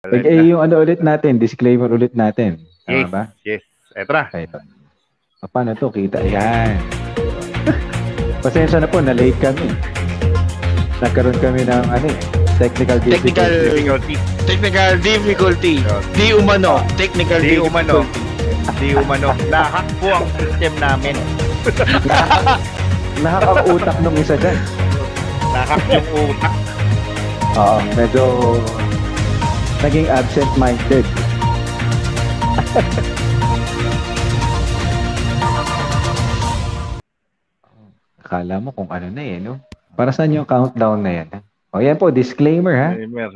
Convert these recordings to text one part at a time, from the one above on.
Like, eh, yung ano ulit natin, disclaimer ulit natin. Tama Yes, ba? yes. Eto na. Okay. Ah, Paano to? Kita. Ayan. Pasensya na po, na-late kami. Nagkaroon kami ng ano eh, technical difficulty. Technical Difficulty. technical difficulty. Di umano. Technical Di umano. difficulty. Di umano. Lahat po ang system namin. Nakakautak nung isa dyan. Lahat yung utak. Oo, medyo naging absent-minded. Akala mo kung ano na eh, no? Para saan yung countdown na yan? O yan po, disclaimer ha. Disclaimer.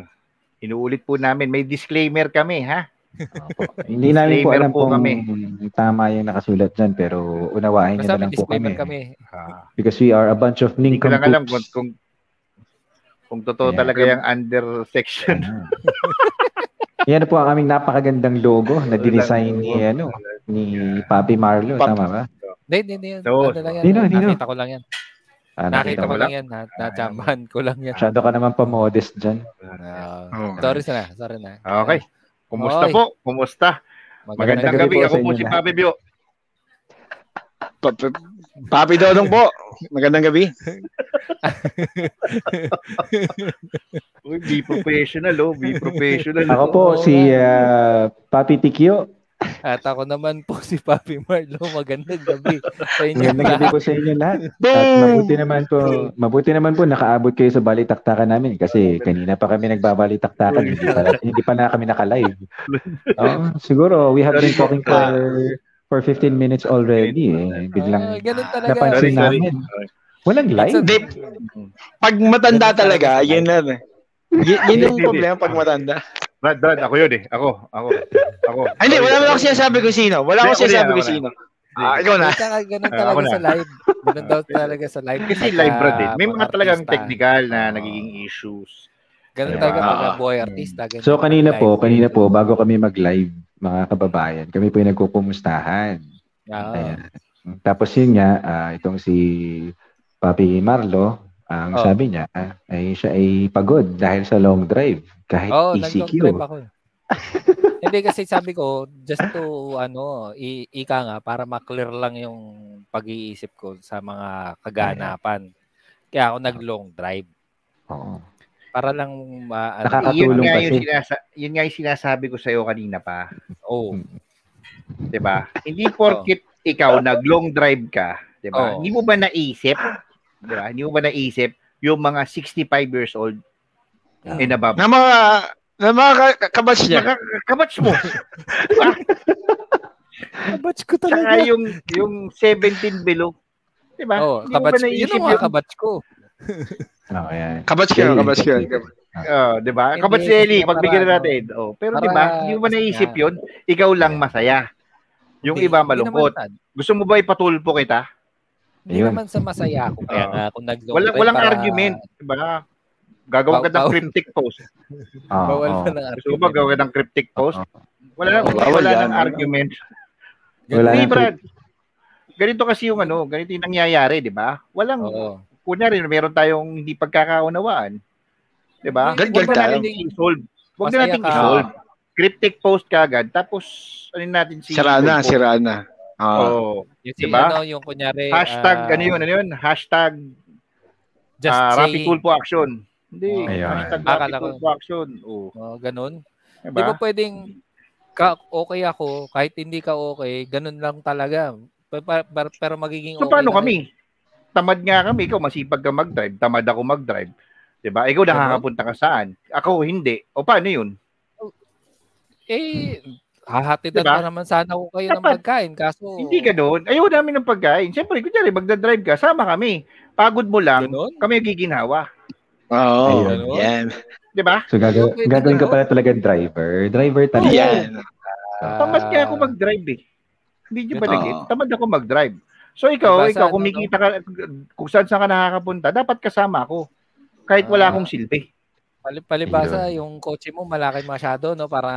Inuulit po namin. May disclaimer kami, ha? Opo. Hindi namin po alam po kung kami. tama yung nakasulat dyan, pero unawain nyo Basta na lang po kami. kami. Ah, Because we are a bunch of Hindi ko lang alam kung, nincompoops. kung, kung totoo Yeah. talaga yung under section. Yan po ang aming napakagandang logo na dinesign ni ano ni Papi Marlo, Pap- tama ba? Hindi, hindi, hindi. Ano lang yan. Nakita ko lang yan. Ah, Nakita ko mo lang yan. Na, nachambahan ko lang yan. Masyado ka naman pa modest dyan. Ah, Oh. sorry na. Sorry na. Okay. Kumusta Oy. po? Kumusta? Magandang gabi. po Ako po si. Papi Bio. Pa- pa- Papi Dodong po. Magandang gabi. Uy, be professional, oh. Be professional. Ako po si ah, Papi Tikyo. At ako naman po si Papi Marlo. Magandang gabi sa inyo. Magandang gabi po sa inyo lahat. At mabuti naman po, mabuti naman po nakaabot kayo sa balitaktakan namin kasi kanina pa kami nagbabalitaktakan, hindi pa, hindi pa na kami naka-live. Oh, siguro we have been talking for for 15 minutes already eh. Ah, Biglang ganun talaga. napansin Sorry, sorry. namin. Walang live. Hindi. Pag matanda talaga, yun na. Y- yun yung problema pag matanda. Brad, Brad, ako yun eh. Ako, ako, ako. Ay, hindi, wala mo ako sinasabi ko sino. Wala akong sinasabi na, ko ako na. sino. Ah, ikaw na. Ganun Ah, talaga sa live. Ganun daw talaga sa live. Kasi live, Brad, eh. May mga talagang technical na nagiging issues. Ganun Diba? talaga pag Ah. buhay artista. So kanina po, kanina po bago kami mag-live, mga kababayan, kami po yung nagkukumustahan. Ayan. Tapos yun nga, ah, itong si Papi Marlo, ang Oh. sabi niya, ah, ay siya ay pagod dahil sa long drive. Kahit Oo, ECQ. nag-drive ako. Hindi kasi sabi ko, just to, ano, i- ika nga, para ma-clear lang yung pag-iisip ko sa mga kaganapan. Kaya ako nag-long drive. Oo. Para lang, ma- ano, Nakaka- Yun nga, kasi. yung, sinasa- yun nga yung sinasabi ko sa'yo kanina pa. oh, 'di ba? Hindi porkit ikaw nag-long drive ka, 'di ba? Oo. Hindi mo ba naisip, 'di ba? Hindi mo ba naisip yung mga 65 years old and above? Na mga, na mga ka- kabats niya. Mga kabats mo. Kabatch ko Saka talaga. yung yung 17 below. 'Di ba? Oh, kabatch ko. Yun ang kabatch ko. Oh, ayan. Kabats ka, kabats ka. Oh, 'di ba? Kabats Eli, para pagbigyan natin. Oh, pero 'di ba? Hindi mo naisip 'yun? Ikaw lang masaya. Yung iba malungkot. Gusto mo ba ipatulpo kita? Hindi naman sa masaya ako. Kaya nga ako nag-long Walang drive walang para- argument, 'di ba? Gagawa ka ng cryptic post. Oo, Bawal pa ng Gusto mo ba argument. gawin ng cryptic post? Wala wala yan, nang ano? argument. Wala Brad. Ganito kasi yung ano, ganito yung nangyayari, 'di ba? Walang Oo. Kunyari meron tayong hindi pagkakaunawaan. 'Di ba? Na tayo. natin i-solve. Huwag na natin i-solve. Cryptic post ka agad tapos ano natin si Sira na, sira na. Ah. Oh, Yung si, Diba? ano, yung kunyari, hashtag ah, ano yun, ano yun? Hashtag just ah, say, Rapid Tulpo Action. Hindi, Ayun. hashtag Rapid. Tulpo Action. Oh, oh, ganun. diba? Di ba pwedeng ka okay ako, kahit hindi ka okay, ganun lang talaga. Pa- pero magiging So okay paano na- kami? Tamad nga kami, ikaw masipag ka mag-drive, tamad ako mag-drive. 'Di ba? Ikaw nakakapunta ka saan? Ako hindi. O paano 'yun? Eh, hahatidan Diba? pa naman sana ko kayo ng Dapat. pagkain. Kaso, Hindi ganoon. Ayaw namin ng pagkain. Siyempre, kunyari magda-drive ka, sama kami. Pagod mo lang, Ganun? kami yung giginhawa. Oo, Ayun. yan. 'Di ba? So gaga- Pwede gagawin ka pala talaga driver. Driver talaga. Yan. ah, Tamad nga ako mag-drive eh. Hindi niyo ba naging? Tamad ako mag-drive. So ikaw, Diba, ikaw kung ano, kumikita ka kung saan saan ka nakakapunta, dapat kasama ako. Kahit wala Ah. akong silbi. pali- palibasa, yung kotse mo malaki masyado, no? Para,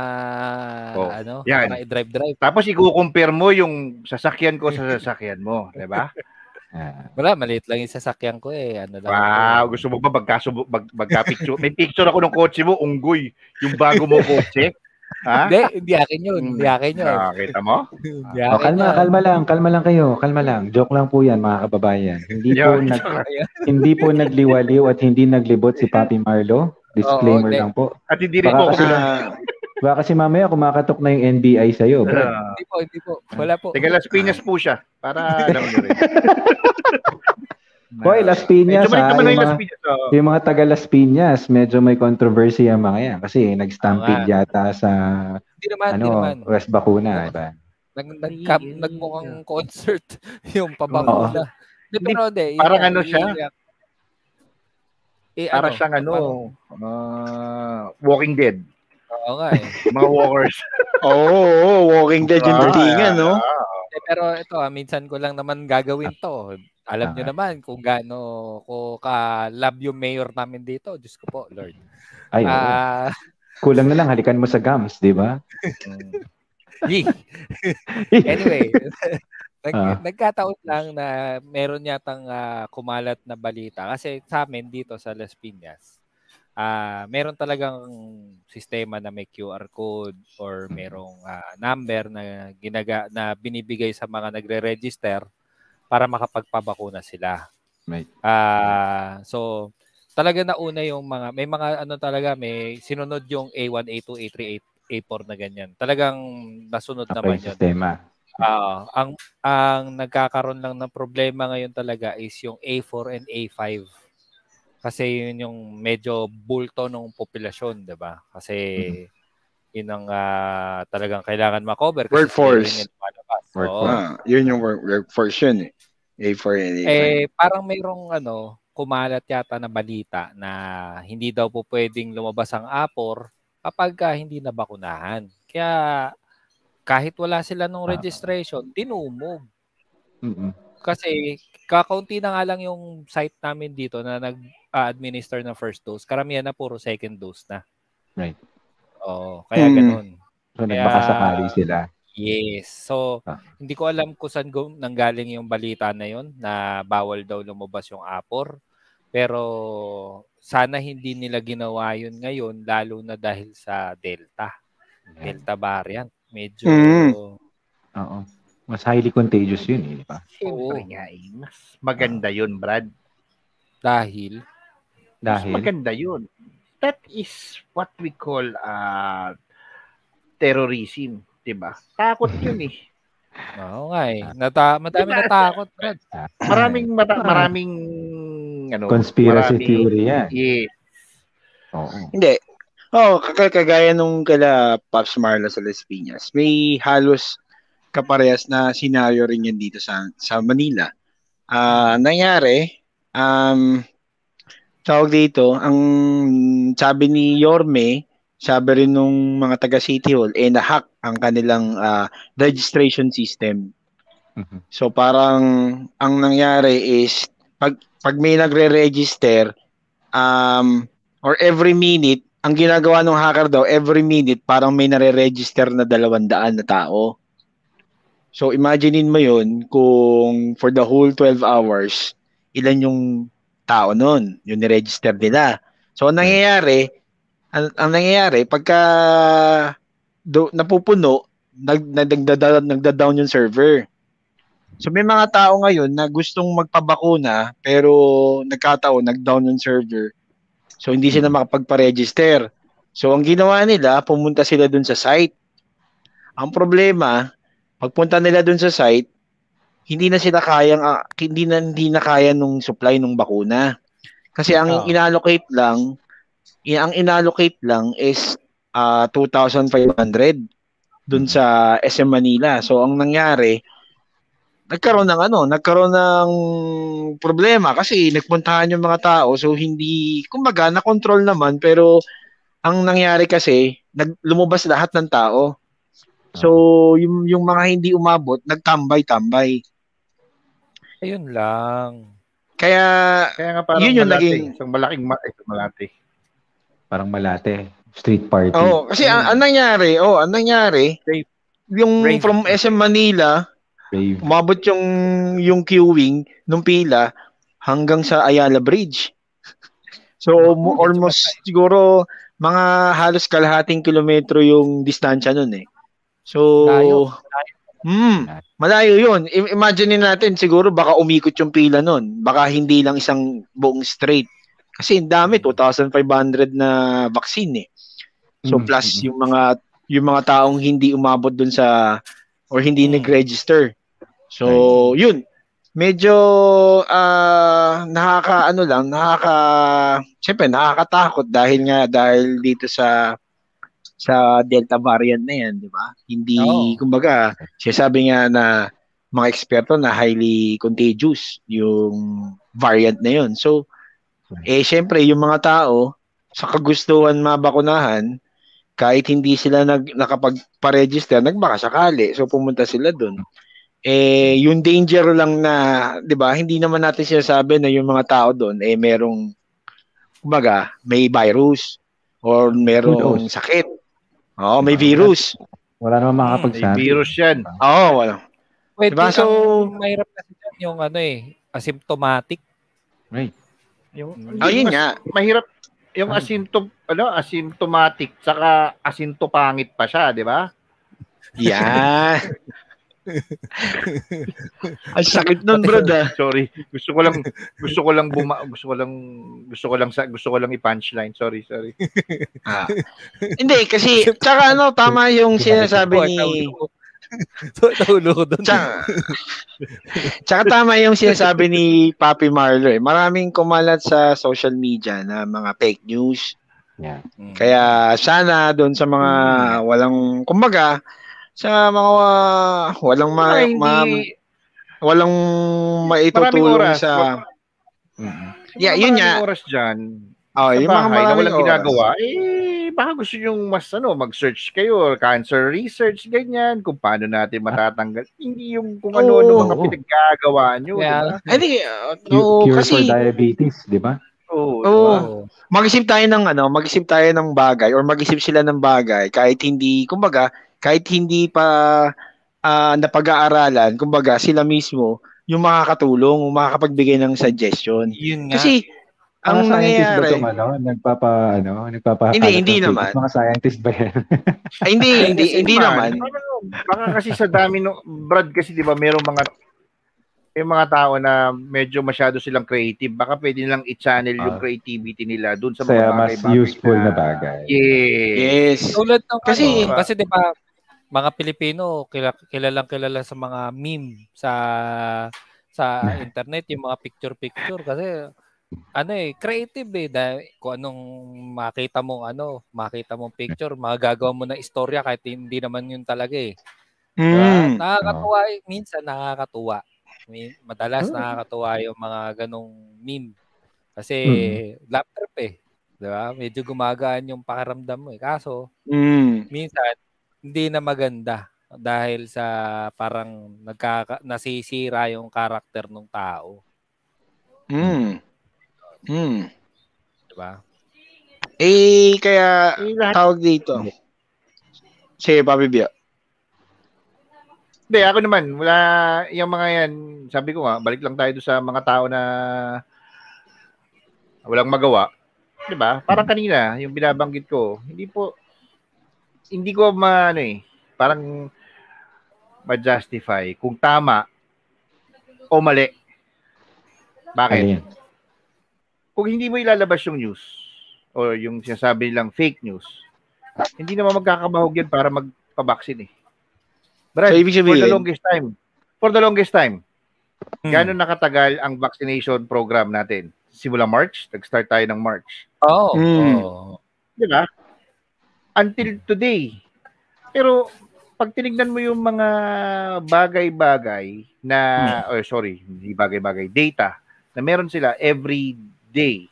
Oh, ano, yan. para i-drive-drive. Tapos i-compare mo yung sasakyan ko sa sasakyan mo, 'di ba? Wala, maliit lang yung sasakyan ko eh. Ano lang. Wow, ako. gusto mo ba magkasubo, mag, magka-picture? May picture ako ng kotse mo, unggoy. Yung bago mo kotse. Ha? Hindi, hindi akin yun. Hindi akin yun. Ah, kita mo? Hindi Oh, kalma, yun. kalma lang, kalma lang kayo, kalma lang. Joke lang po 'yan, mga kababayan. Hindi po nag hindi po nagliwaliw at hindi naglibot si Papi Marlo. Disclaimer Oo, lang po. At hindi rin Baka po. kasi, baka kasi mamaya kumakatok na yung NBI sa iyo, bro. Hindi po, hindi po. Wala po. Teka, Las Piñas po siya. Para alam nyo rin. Hoy, Las Piñas, Medyo balik ah, yung yung Las mga- Piñas. Yung mga taga Las Piñas, medyo may controversy ang mga yan kasi nag-stampede Oo yata sa Hindi naman, hindi ano, naman. West Bakuna, diba? Nag, nagka, Ay, nagmukhang concert yung pabakuna. Hindi, pero hindi. yun Parang nga, ano siya? Eh, Para ano, siyang ano, ah, Walking Dead. Oo nga eh. Mga walkers. Oo, oh, Walking Dead yung Ah, datingan, no? Eh, pero ito, ah, minsan ko lang naman gagawin to. Alam nyo Ah. naman kung gaano ko ka-love yung mayor namin dito. Diyos ko po, Lord. Ay. Ah, kulang na lang halikan mo sa gums, di ba? anyway, nag, Ah. nagkataon lang na meron yatang ah, kumalat na balita. Kasi sa amin dito sa Las Piñas, ah meron talagang sistema na may QR code or merong ah, number na ginaga na binibigay sa mga nagre-register para makapagpabakuna sila. Right. Ah, so talaga nauna yung mga may mga ano talaga may sinunod yung A1, A2, A3, A4 na ganyan. Talagang nasunod Apply naman yun. sistema. Oo. ang ang nagkakaroon lang ng problema ngayon talaga is yung A4 and A5. Kasi yun yung medyo bulto ng populasyon, 'di ba? Kasi yun ang ah, talagang kailangan ma-cover kasi Workforce. yun yung. Workforce. Ah, yun yung work, workforce yun eh. A4 and A5. Eh parang mayroong ano, kumalat yata na balita na hindi daw po pwedeng lumabas ang Apor kapag ka hindi nabakunahan. Kaya kahit wala sila nung Ah. registration, tinumog. Mm-mm. Kasi kakaunti na nga lang yung site namin dito na nag-administer ng first dose. Karamihan na puro second dose na. Right. Oo, kaya Hmm. ganun. So, nagbakasakali sila. Yes. So, Ah. hindi ko alam kung saan go- nanggaling yung balita na yon na bawal daw lumabas yung Apor. Pero sana hindi nila ginawa yun ngayon lalo na dahil sa Delta. Yan. Delta variant. Medyo Mm. Oo. Mas highly contagious yun, eh, di ba? Siyempre Oo. nga eh. Mas maganda yun, Brad. dahil Mas Dahil, maganda yun. That is what we call uh, terrorism. Diba? Takot yun eh. Oo nga eh. Nata- madami Diba? natakot, Brad. Maraming, mara- Ah. maraming, ano, conspiracy maraming- theory yan. Yeah. Oo. Hindi. Oh, kag- kagaya nung kala Pops Marla sa Las Piñas, may halos kaparehas na senaryo rin yan dito sa sa Manila. Ah, nangyari, um, tawag dito, ang sabi ni Yorme, sabi rin nung mga taga City Hall, eh nahack ang kanilang ah, registration system. Mhm. So parang ang nangyari is pag pag may nagre-register um or every minute ang ginagawa ng hacker daw every minute parang may nare-register na dalawang daan na tao. So imaginein mo 'yun kung for the whole 12 hours ilan yung tao nun, yung ni-register nila. So ang nangyayari, ang, ang nangyayari pagka do, napupuno, nag, nagdada, nagda-down yung server. So may mga tao ngayon na gustong magpabakuna pero nagkataon nag-down yung server. So hindi sila makapagpa-register. So ang ginawa nila, pumunta sila dun sa site. Ang problema, pagpunta nila dun sa site, hindi na sila kayang ah, hindi na hindi na kaya nung supply nung bakuna. Kasi ang Oo. inallocate lang, ang inallocate lang is ah 2,500 dun sa SM Manila. So ang nangyari, nagkaroon ng ano, nagkaroon ng problema kasi nagpuntahan yung mga tao so hindi kumbaga na control naman pero ang nangyari kasi nag lumabas lahat ng tao. So yung yung mga hindi umabot nagtambay-tambay. ayun lang. Kaya Kaya nga parang Yun yung malate. naging- Isang malaking ma- isang malate. Parang malate. Street party. oh kasi ang, ang nangyari, oh, ang nangyari Rape. yung Rape. from SM Manila Brave. umabot yung yung queuing nung pila hanggang sa Ayala Bridge. So mo- almost siguro mga halos kalahating kilometro yung distansya nun eh. So Layo. Hmm, malayo 'yun. I- imagine natin siguro baka umikot yung pila nun. Baka hindi lang isang buong straight. Kasi ang dami 2,500 na vaccine eh. So Mm, plus mm. yung mga yung mga taong hindi umabot dun sa or hindi Mm. nag-register. So, yun. Medyo ah nakaka ano lang, nakaka Siyempre, nakakatakot dahil nga dahil dito sa sa Delta variant na 'yan, 'di ba? Hindi Oo. kumbaga, sinasabi nga na mga eksperto na highly contagious yung variant na 'yon. So, eh syempre yung mga tao sa kagustuhan mabakunahan, kahit hindi sila nag nakapagpa-register, nagbaka sakali. So pumunta sila doon. Eh yung danger lang na, 'di ba? Hindi naman natin sinasabi na yung mga tao doon eh merong kumbaga, may virus or merong sakit. Oo, may virus. Wala naman May makakapagsabi. virus yan. Oo, wala. Pwede Diba? so, So- mahirap kasi dyan yung ano eh, asymptomatic. Right. Yung, Oh, yun mas- nga. Mahirap yung asymptom ano asymptomatic saka asymptopangit pa siya, di ba? Yan. Ang sakit nun, bro, ah. Sorry. Gusto ko lang gusto ko lang buma, gusto ko lang gusto ko lang sa gusto ko lang i-punchline. Sorry, sorry. Ah. Hindi, kasi, tsaka ano, tama yung sinasabi ni... Taulo ko doon. Tsaka, tsaka tama yung sinasabi ni Papi Marlo eh. Maraming kumalat sa social media na mga fake news. Yeah. Mm. Kaya sana doon sa mga walang, kumbaga, sa mga uh, walang ma, Ay, ma- hindi, walang maitutulong oras. sa Mm-mm. Yeah, Mga yun maraming nga. oras dyan. oh, sa yung mga bahay na maraming walang oras. ginagawa, eh, baka gusto nyo mas, ano, mag-search kayo, cancer research, ganyan, kung paano natin matatanggal. Hindi yung kung ano-ano Oo. mga pinaggagawa nyo, Kaya, di ba? Ay, di, uh, no, Cure kasi for diabetes, di ba? Oo, Oo. diba? mag-isip tayo ng ano, mag-isip tayo ng bagay or mag-isip sila ng bagay kahit hindi, kumbaga, kahit hindi pa ah, napag-aaralan, kumbaga sila mismo yung makakatulong, makakapagbigay ng suggestion. Yun nga. Kasi ang Mga scientist ba nangyayari, itong ano, nagpapa, ano, nagpapa Hindi, hindi naman. Mga scientist ba yan? ay, hindi, hindi, Kasi hindi naman. Baka, baka kasi sa dami no, Brad kasi 'di ba, merong mga may mga tao na medyo masyado silang creative. Baka pwede nilang i-channel yung Ah. creativity nila doon sa mga Kaya mas useful na bagay. Yeah. Yes. Tulad ng Kasi- ano, kasi 'di ba mga Pilipino kilala, kilalang kilala sa mga meme sa sa internet yung mga picture picture kasi ano eh creative eh dahil kung anong makita mong ano makita mong picture magagawa mo na istorya kahit hindi naman yun talaga eh Diba? Mm. nakakatuwa eh. minsan nakakatuwa madalas Hmm. nakakatuwa yung mga ganong meme kasi Hmm. lap trip eh 'di ba medyo gumagaan yung pakiramdam mo eh kaso Mm. minsan hindi na maganda dahil sa parang nagkaka nasisira yung karakter ng tao, Mm. Mm. 'di ba? Eh, kaya Eh, tawag dito. Sige, Papi Bia. hindi, ako naman, wala, yung mga yan, sabi ko nga, balik lang tayo sa mga tao na walang magawa. 'Di ba? Parang kanina, yung binabanggit ko, hindi po, hindi ko ma, ano eh, parang ma-justify kung tama o mali. Bakit? Alin? Kung hindi mo ilalabas yung news o yung sinasabi nilang fake news, hindi naman magkakabahog yan para magpabaksin eh. Brad, So, ibig for the sabihin, longest time, for the longest time, Hmm. gano'n nakatagal ang vaccination program natin? Simula March, nag-start tayo ng March. Oo. Mm. oo. Di ba? Until today. Pero pag tinignan mo yung mga bagay-bagay na, Hmm. or sorry, hindi bagay-bagay, data na meron sila every day.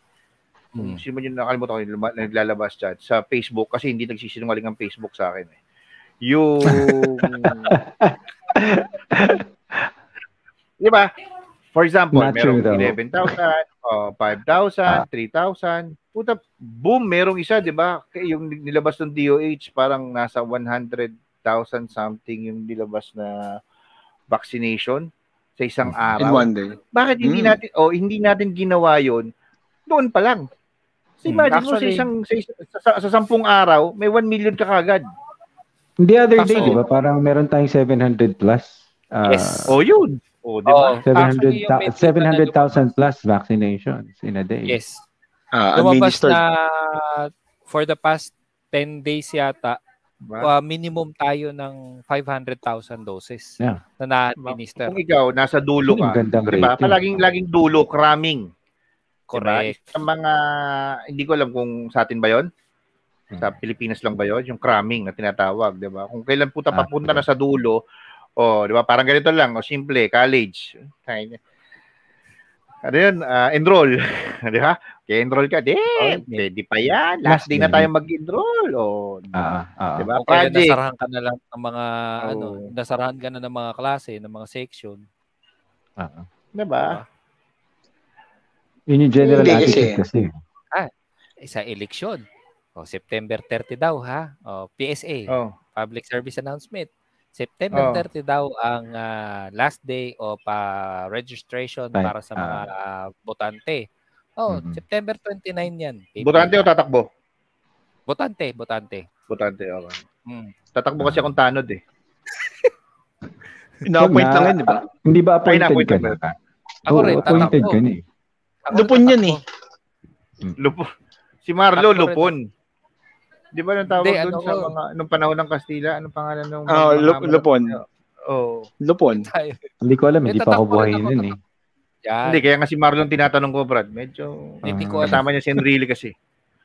Kung Hmm. sino yung nakalimutan ko yung naglalabas chat sa Facebook kasi hindi nagsisinungaling ang Facebook sa akin eh. Yung Di ba? For example, Not merong true, though. 11,000, oh, 5,000, 3,000. Puta, boom, merong isa, di ba? Yung nilabas ng DOH, parang nasa 100,000 something yung nilabas na vaccination sa isang In araw. one day. Bakit hindi Mm. natin oh hindi natin ginawa 'yon noon pa lang? So Mm, imagine mo sa actually- isang sa, sa, sa, sa sampung araw, may 1 million ka kagad. The other day, di ba? Parang meron tayong 700 plus. uh, Yes. Oh, yun. Oh, di ba? Oo. 700 Actually, yung metric na 700,000 plus vaccinations in a day. Yes. Ah, Lumabas administered. na for the past 10 days yata, Diba? uh, minimum tayo ng 500,000 doses Yeah. na na-administer. Kung ikaw nasa dulo ka, gandang di ba? rating. Palaging laging dulo, cramming. Correct. Diba? Sa mga hindi ko alam kung sa atin ba 'yon. Sa Pilipinas lang ba 'yon, yung cramming na tinatawag, 'di ba? Kung kailan Ah, papunta na sa dulo, oh, 'di ba? Parang ganito lang, o simple, college. Kaya ano yun, ah, enroll. di ba? Kaya enroll ka. Di, di, di pa yan. Last day na tayo mag-enroll. O, Ah, ah, di ba? Kung kailan Project. nasarahan ka na lang ng mga Oo. ano, nasarahan ka na ng mga klase, ng mga section. ah, ah. Di ba? Yun yung general Hindi attitude kasi. Eh, sa eleksyon. O, September 30 daw ha. O, PSA, Oh. Public Service Announcement. September Oh. 30 daw ang ah, last day of ah, registration Right. para sa mga ah, botante. Oh, Mhm. September 29 yan. Botante o tatakbo? Botante, botante. Botante, okay. Mm. Tatakbo kasi akong tanod eh. Na-appoint lang yun, di ba? Hindi ba appointed ka na? Ako Oo, rin, appointed tatakbo. ka na eh. Lupon yan eh. tatakbo. Lupo. Si Marlo, Takbo. Lupon. Di ba nang tawag doon ano sa mga, nung panahon ng Kastila? Anong pangalan ng Ah, mga- Lup- Lupon. Oh. Lupon. Hindi ko alam, hindi pa ako buhay nun eh. Yan. Hindi, kaya nga si Marlon tinatanong ko, Brad. Medyo Hindi ko Ah. kasama niya si Enrile kasi.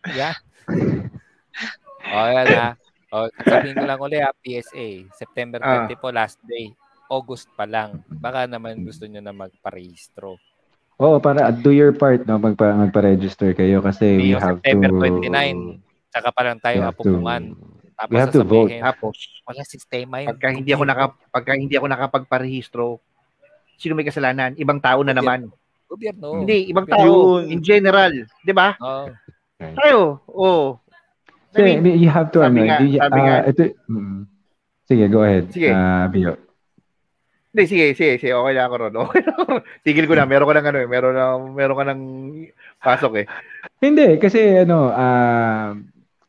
Yan. o, yan ha. O, sabihin ko lang ulit ha, PSA. September Ah. 20 po, last day. August pa lang. Baka naman gusto nyo na magparehistro. Oo, para do your part, no? Magpa, magpa-register kayo kasi we have September to... 29. Tsaka pa lang we tayo have to- apupungan. Tapos we have to vote. Tapos, wala sistema yun. pagka hindi ako naka pagka hindi ako nakapagparehistro, sino may kasalanan? Ibang tao na naman. Gobyerno. Hindi, ibang tao Yun. in general, 'di ba? Oh. Tayo, oh. I mean, you have to, ano, nga. ito, mm. sige, go ahead. Sige. Ah, Bio. Hindi, sige, sige, sige, okay na ako ron. Okay na ako ron. Tigil ko na, meron ka ng ano, eh, meron na meron ka ng pasok eh. Hindi, kasi ano, ah,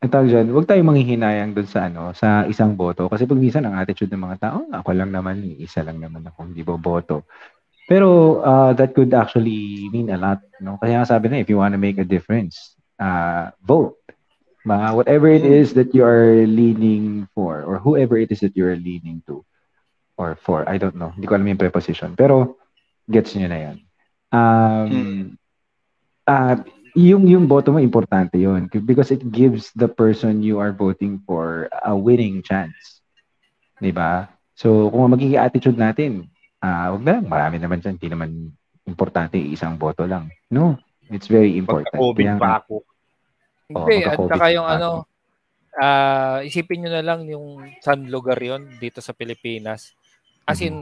ang tawag dyan, huwag tayong manghihinayang dun sa ano, sa isang boto. Kasi pag minsan ang attitude ng mga tao, ako lang naman, isa lang naman ako, hindi boboto. Pero ah, that could actually mean a lot. No? Kaya sabi na, if you want to make a difference, ah, vote. Ma, whatever it is that you are leaning for, or whoever it is that you are leaning to, or for, I don't know. Hindi ko alam yung preposition. Pero, gets nyo na yan. Um, Hmm. ah, yung yung boto mo importante yun because it gives the person you are voting for a winning chance. 'Di ba? So kung magiging attitude natin, ah, wag na lang, marami naman diyan, hindi naman importante isang boto lang. No, it's very important. Pagka-COVID Kaya- pa ako. Oo, Hindi, at magka-COVID saka yung ano, ah isipin nyo na lang yung saan lugar yon dito sa Pilipinas. As in,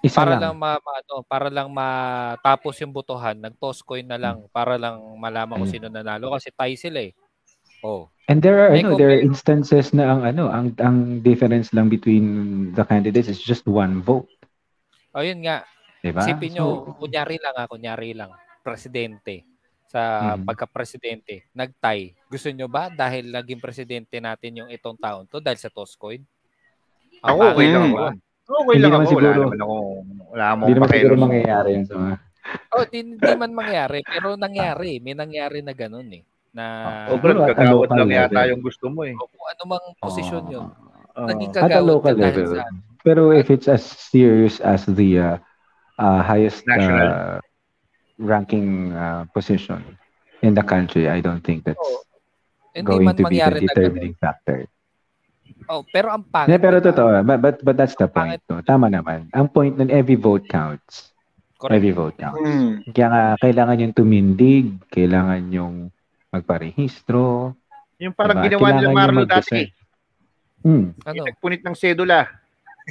Isa para lang. lang, ma, ma- ano, para lang matapos yung botohan, nag-toss coin na lang para lang malaman kung Mm. sino nanalo kasi tie sila eh. Oh. And there are May ano, there are instances na ang ano, ang ang difference lang between the candidates is just one vote, Ayun nga, 'di ba? isipin nyo, So, kunyari lang ah, kunyari lang, presidente sa Mhm. pagka-presidente, nag-tie. Gusto nyo ba dahil naging presidente natin yung itong taon to dahil sa toss coin? Ako okay lang Mm. ako. Okay Hindi lang naman ako. Wala siguro- naman ako. Wala mo hindi naman siguro mangyayari yun sa mga Oh, di, di man mangyari, pero nangyari. May nangyari na ganun eh. Na Oh, bro, at a kagawad local lang yata yung gusto mo eh. kung ano mang posisyon yun. Oo. Naging At a kagawad local ka level. Pero if it's as serious as the uh, uh, highest National. uh, ranking uh, position in the country, I don't think that's Oh, hindi going to be the determining factor. Oh, pero ang pangit. Yeah, pero diba? totoo, but, but, but that's the point. No? Tama naman. Ang point nun, every vote counts. Correct. Every vote counts. Hmm. Kaya nga, kailangan yung tumindig, kailangan yung magparehistro. Yung parang Diba? ginawa nila Marlo yung dati. Hmm. Ano? Nagpunit ng sedula.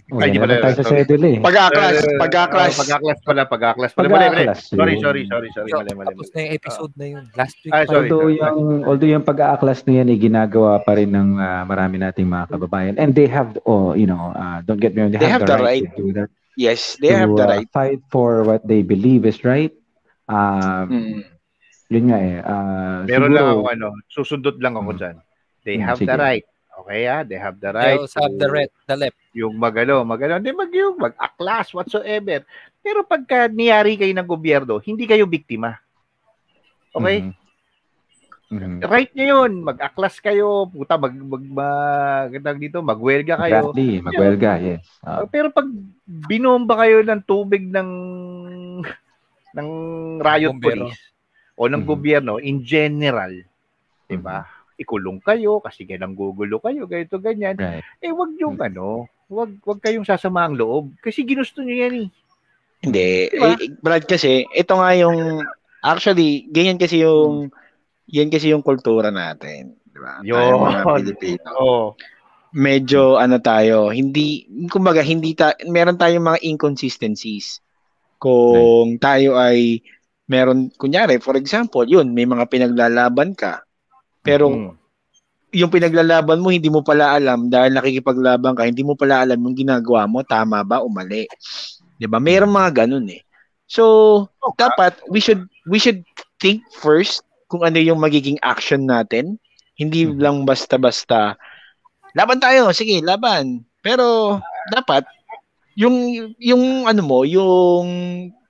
Oh, Ay, di yan pala, naman tayo sa sorry. schedule eh. Pag-aklas, Eh, pag-aklas. oh, pag-aklas pala, pag-aklas pala. Mali, mali. Sorry, sorry, sorry, sorry. Mali, mali. Tapos na yung episode na yun. Last week. Pa sorry. although yung although yung pag-aaklas na yan ay ginagawa pa rin ng ah, marami nating mga kababayan and they have oh you know uh, don't get me wrong they, They have, have the the right, right. to do that Yes, they to have the uh, right. fight for what they believe is right um Mm. yun nga eh ah, Meron lang ako, ano, susundot lang ako Hmm. dyan. They Hmm, have sige. the right. Okay, ah, they have the Right. right. have the right, the left. Yung magalo, magalo. Hindi mag yung mag-aklas whatsoever. Pero pagka niyari kayo ng gobyerno, hindi kayo biktima. Okay? Mhm. Mhm. Right nyo yun. Mag-aklas kayo. Puta, mag, mag, mag, mag dito, magwelga kayo. Exactly, magwelga, yes. Ah, Pero pag binomba kayo ng tubig ng ng riot Bombero. police o ng Mhm. gobyerno in general, 'di Mm-hmm. Ikulong kayo kasi ganang gugulo kayo, ganito ganyan. right. Eh wag yung Mhm. ano, wag wag kayong sasama ang loob kasi ginusto niyo yan eh. Hindi. Diba? Eh, Brad kasi, ito nga yung, actually, ganyan kasi yung, yan kasi yung kultura natin. Di ba? Tayo mga. Pilipino. Oh. Medyo ano tayo, hindi, kumbaga, hindi ta, meron tayong mga inconsistencies. Kung tayo ay, meron, kunyari, for example, yun, may mga pinaglalaban ka. Pero, Mm. yung pinaglalaban mo, hindi mo pala alam dahil nakikipaglaban ka, hindi mo pala alam yung ginagawa mo, tama ba o mali. 'Di ba? Mayroong mga ganun eh. So, dapat we should we should think first kung ano yung magiging action natin. Hindi Mhm. lang basta-basta laban tayo, sige, laban. Pero dapat yung yung ano mo, yung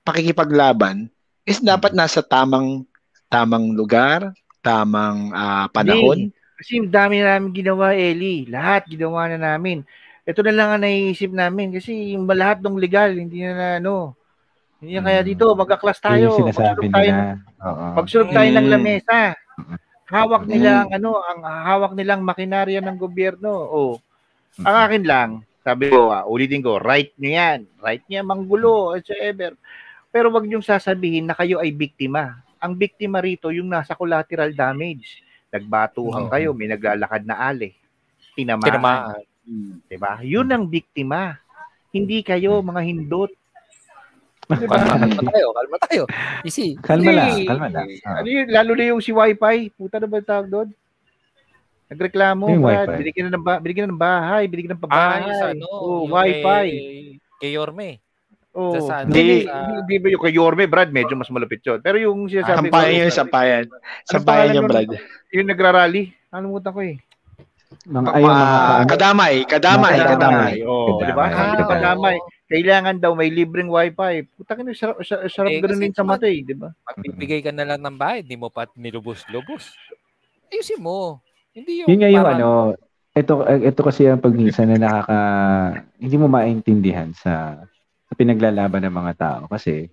pakikipaglaban is dapat nasa tamang tamang lugar, tamang ah, panahon. Hindi. Kasi yung dami na namin ginawa, Eli. Lahat ginawa na namin. Ito na lang ang naiisip namin kasi yung lahat ng legal, hindi na na ano. Hindi na kaya Mm. dito, mag-aklas Yun tayo. yung sinasabi tayo, nila. Oo. magsulog tayo ng Mm. lamesa. Hawak nila ang ano, ang hawak nilang makinarya ng gobyerno. Oh, ang akin lang, sabi ko, ah, ulitin ko, right nyo yan. Right niya, manggulo, whatsoever. Pero wag niyong sasabihin na kayo ay biktima. Ang biktima rito, yung nasa collateral damage. Nagbatuhan Oo. kayo, may naglalakad na ali. Tinamaan. Tinamaan. Diba? Yun ang biktima. Hindi kayo mga hindot. Diba? Kalma, kalma tayo, kalma tayo. Easy. Kalma lang, kalma lang. Ah. Ano yun? Lalo na yung si Wi-Fi. Puta na ba yung tawag doon? Nagreklamo. Wi-Fi? Binigyan na ng, ba- binigyan na ng bahay. Binigyan ng Ah, pabahay. yung sa ano, Oh, yung Wi-Fi. Kay, kay Yorme. Oh. Sa- sa- Hindi, sa- hindi, hindi ba yung kay Yorme, Brad? Medyo mas malupit yun. Pero yung sinasabi Sampayan ko, yun, sampayan. Sampayan pangalan yung? Brad. yung nagrarally. Nakalimutan ko eh. Mga, ayun, mga, Ah, ano, kadamay, kadamay, Mga kadamay. Oh, di ba? Kadamay, Ah, kadamay. kadamay. Kailangan daw may libreng wifi. Puta ka na, sarap, sarap, Eh, ganunin kasi sa mata eh, di ba? Magbibigay ka na lang ng bahay, di mo pa nilubos-lubos. Ayusin mo. Hindi yung Yun nga yung ano, ito ito kasi ang pagminsan na nakaka hindi mo maintindihan sa pinaglalaban ng mga tao kasi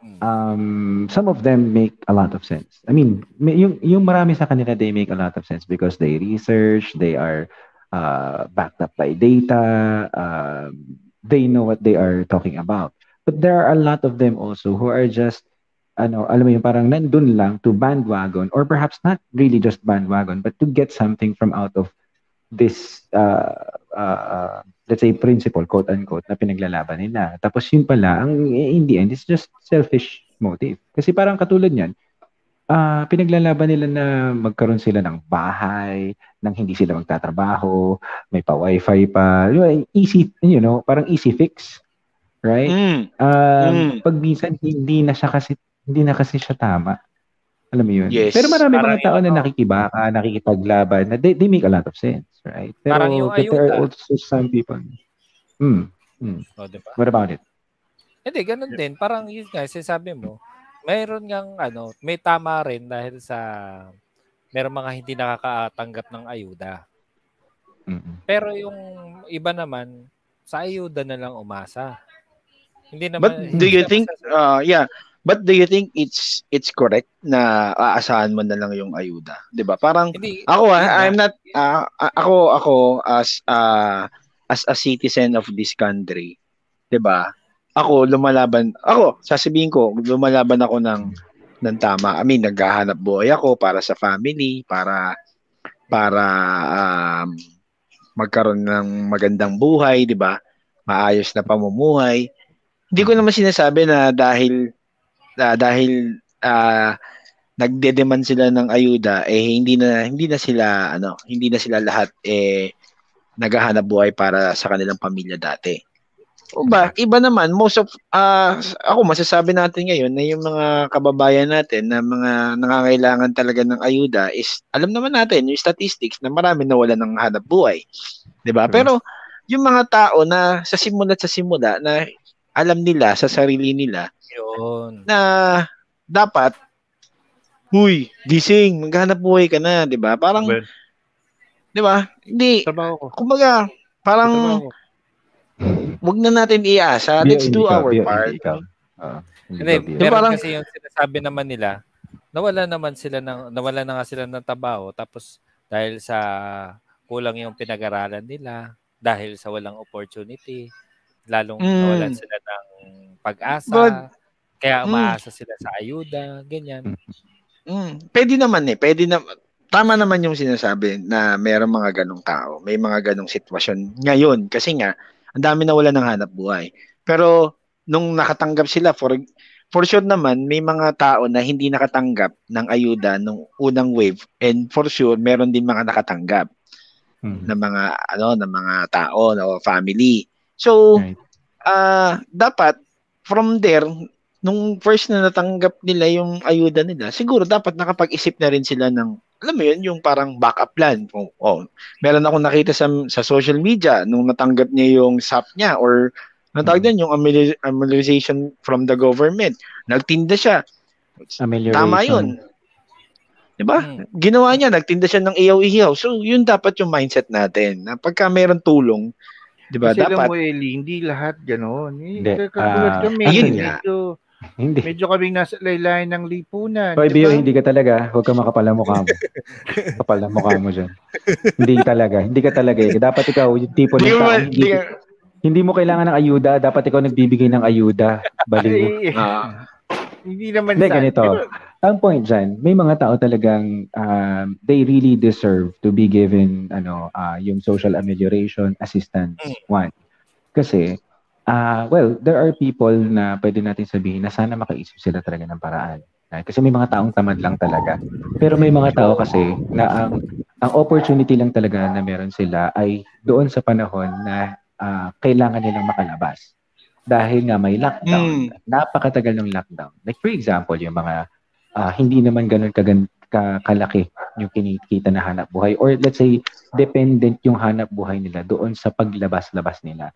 Hmm. um some of them make a lot of sense. I mean, yung yung marami sa kanila they make a lot of sense because they research, they are uh, backed up by data, um, they know what they are talking about. But there are a lot of them also who are just ano, alam mo yung parang nandun lang to bandwagon or perhaps not really just bandwagon but to get something from out of this uh, uh, uh, let's say principle quote unquote na pinaglalaban nila. Tapos yun pala ang in the end it's just selfish motive. Kasi parang katulad niyan ah pinaglalaban nila na magkaroon sila ng bahay, nang hindi sila magtatrabaho, may pa wifi pa, easy, you know, parang easy fix. Right? Mm. Um, Mm. pag minsan hindi na siya kasi hindi na kasi siya tama. Alam mo yun? Yes. Pero marami Parang mga tao na ano- nakikibaka, nakikipaglaban, na they, they make a lot of sense, right? Pero Parang yung but there are ayuda. also some people. Hmm. Oh, di ba? What about it? Hindi, ganun din. Parang yun nga, sinasabi mo, mayroon ngang ano, may tama rin dahil sa meron mga hindi nakakatanggap ng ayuda. Mm-mm. Pero yung iba naman, sa ayuda na lang umasa. Hindi naman, But do you think, sa- uh, yeah, but do you think it's it's correct na aasahan mo na lang yung ayuda? 'Di ba? Parang hindi, ako ah. I'm not ah, ako ako as uh, as a citizen of this country, 'di ba? Ako lumalaban, ako sasabihin ko, lumalaban ako ng ng tama. I mean, naghahanap buhay ako para sa family, para para um, magkaroon ng magandang buhay, 'di ba? maayos na pamumuhay. Hindi ko naman sinasabi na dahil uh, dahil uh, nagde-demand sila ng ayuda eh hindi na hindi na sila ano, hindi na sila lahat eh naghahanap buhay para sa kanilang pamilya dati. O ba, iba naman, most of, uh, ako masasabi natin ngayon na yung mga kababayan natin na mga nangangailangan talaga ng ayuda is, alam naman natin, yung statistics na marami na wala ng hanap buhay. ba diba? Hmm. Pero, yung mga tao na sa simula sa simula na alam nila sa sarili nila yun. na dapat huy, gising, maghanap buhay ka na, 'di ba? Parang well, 'di ba? Hindi Kumbaga, parang wag na natin iasa. Let's do our part. Uh, hindi, meron parang, kasi yung sinasabi naman nila, nawala naman sila ng nawala na nga sila ng trabaho tapos dahil sa kulang yung pinag-aralan nila, dahil sa walang opportunity, lalong mm. nawalan sila ng pag-asa. But, kaya hmm. umaasa mm. sila sa ayuda, ganyan. Mm. Pwede naman eh. Pwede na tama naman yung sinasabi na mayroong mga ganong tao, may mga ganong sitwasyon ngayon kasi nga ang dami na wala ng hanap buhay. Pero nung nakatanggap sila for for sure naman may mga tao na hindi nakatanggap ng ayuda nung unang wave and for sure meron din mga nakatanggap hmm. ng mga ano ng mga tao o family. So right. uh, dapat from there nung first na natanggap nila yung ayuda nila, siguro dapat nakapag-isip na rin sila ng, alam mo yun, yung parang backup plan. Oh, oh, meron akong nakita sa, sa social media nung natanggap niya yung SAP niya or natawag din yung amelioration from the government. Nagtinda siya. Tama yun. Diba? Hmm. Ginawa niya, nagtinda siya ng iyaw-iyaw. So, yun dapat yung mindset natin. Na pagka mayroong tulong, di ba, dapat... Mo, Eli, hindi lahat gano'n. Eh, hindi. Uh, kami, ayun nga. Medyo, hindi. Medyo kaming nasa laylayan ng lipunan. Hoy, Bio, hindi ka talaga. Huwag ka makapal na mukha mo. kapal na mukha mo dyan. hindi talaga. Hindi ka talaga. Eh. Dapat ikaw, yung tipo ng tao, hindi, hindi mo kailangan ng ayuda. Dapat ikaw nagbibigay ng ayuda. Baliw. ah. Hindi naman Hindi, ganito. Ang point dyan, may mga tao talagang um, they really deserve to be given ano uh, yung social amelioration assistance mm. one. Kasi uh, well, there are people na pwede natin sabihin na sana makaisip sila talaga ng paraan. Kasi may mga taong tamad lang talaga. Pero may mga tao kasi na ang ang opportunity lang talaga na meron sila ay doon sa panahon na uh, kailangan nilang makalabas dahil nga may lockdown. Mm. Napakatagal ng lockdown. Like for example, yung mga uh, hindi naman ganun kagan ka, kalaki yung kinikita na hanap buhay or let's say dependent yung hanap buhay nila doon sa paglabas-labas nila.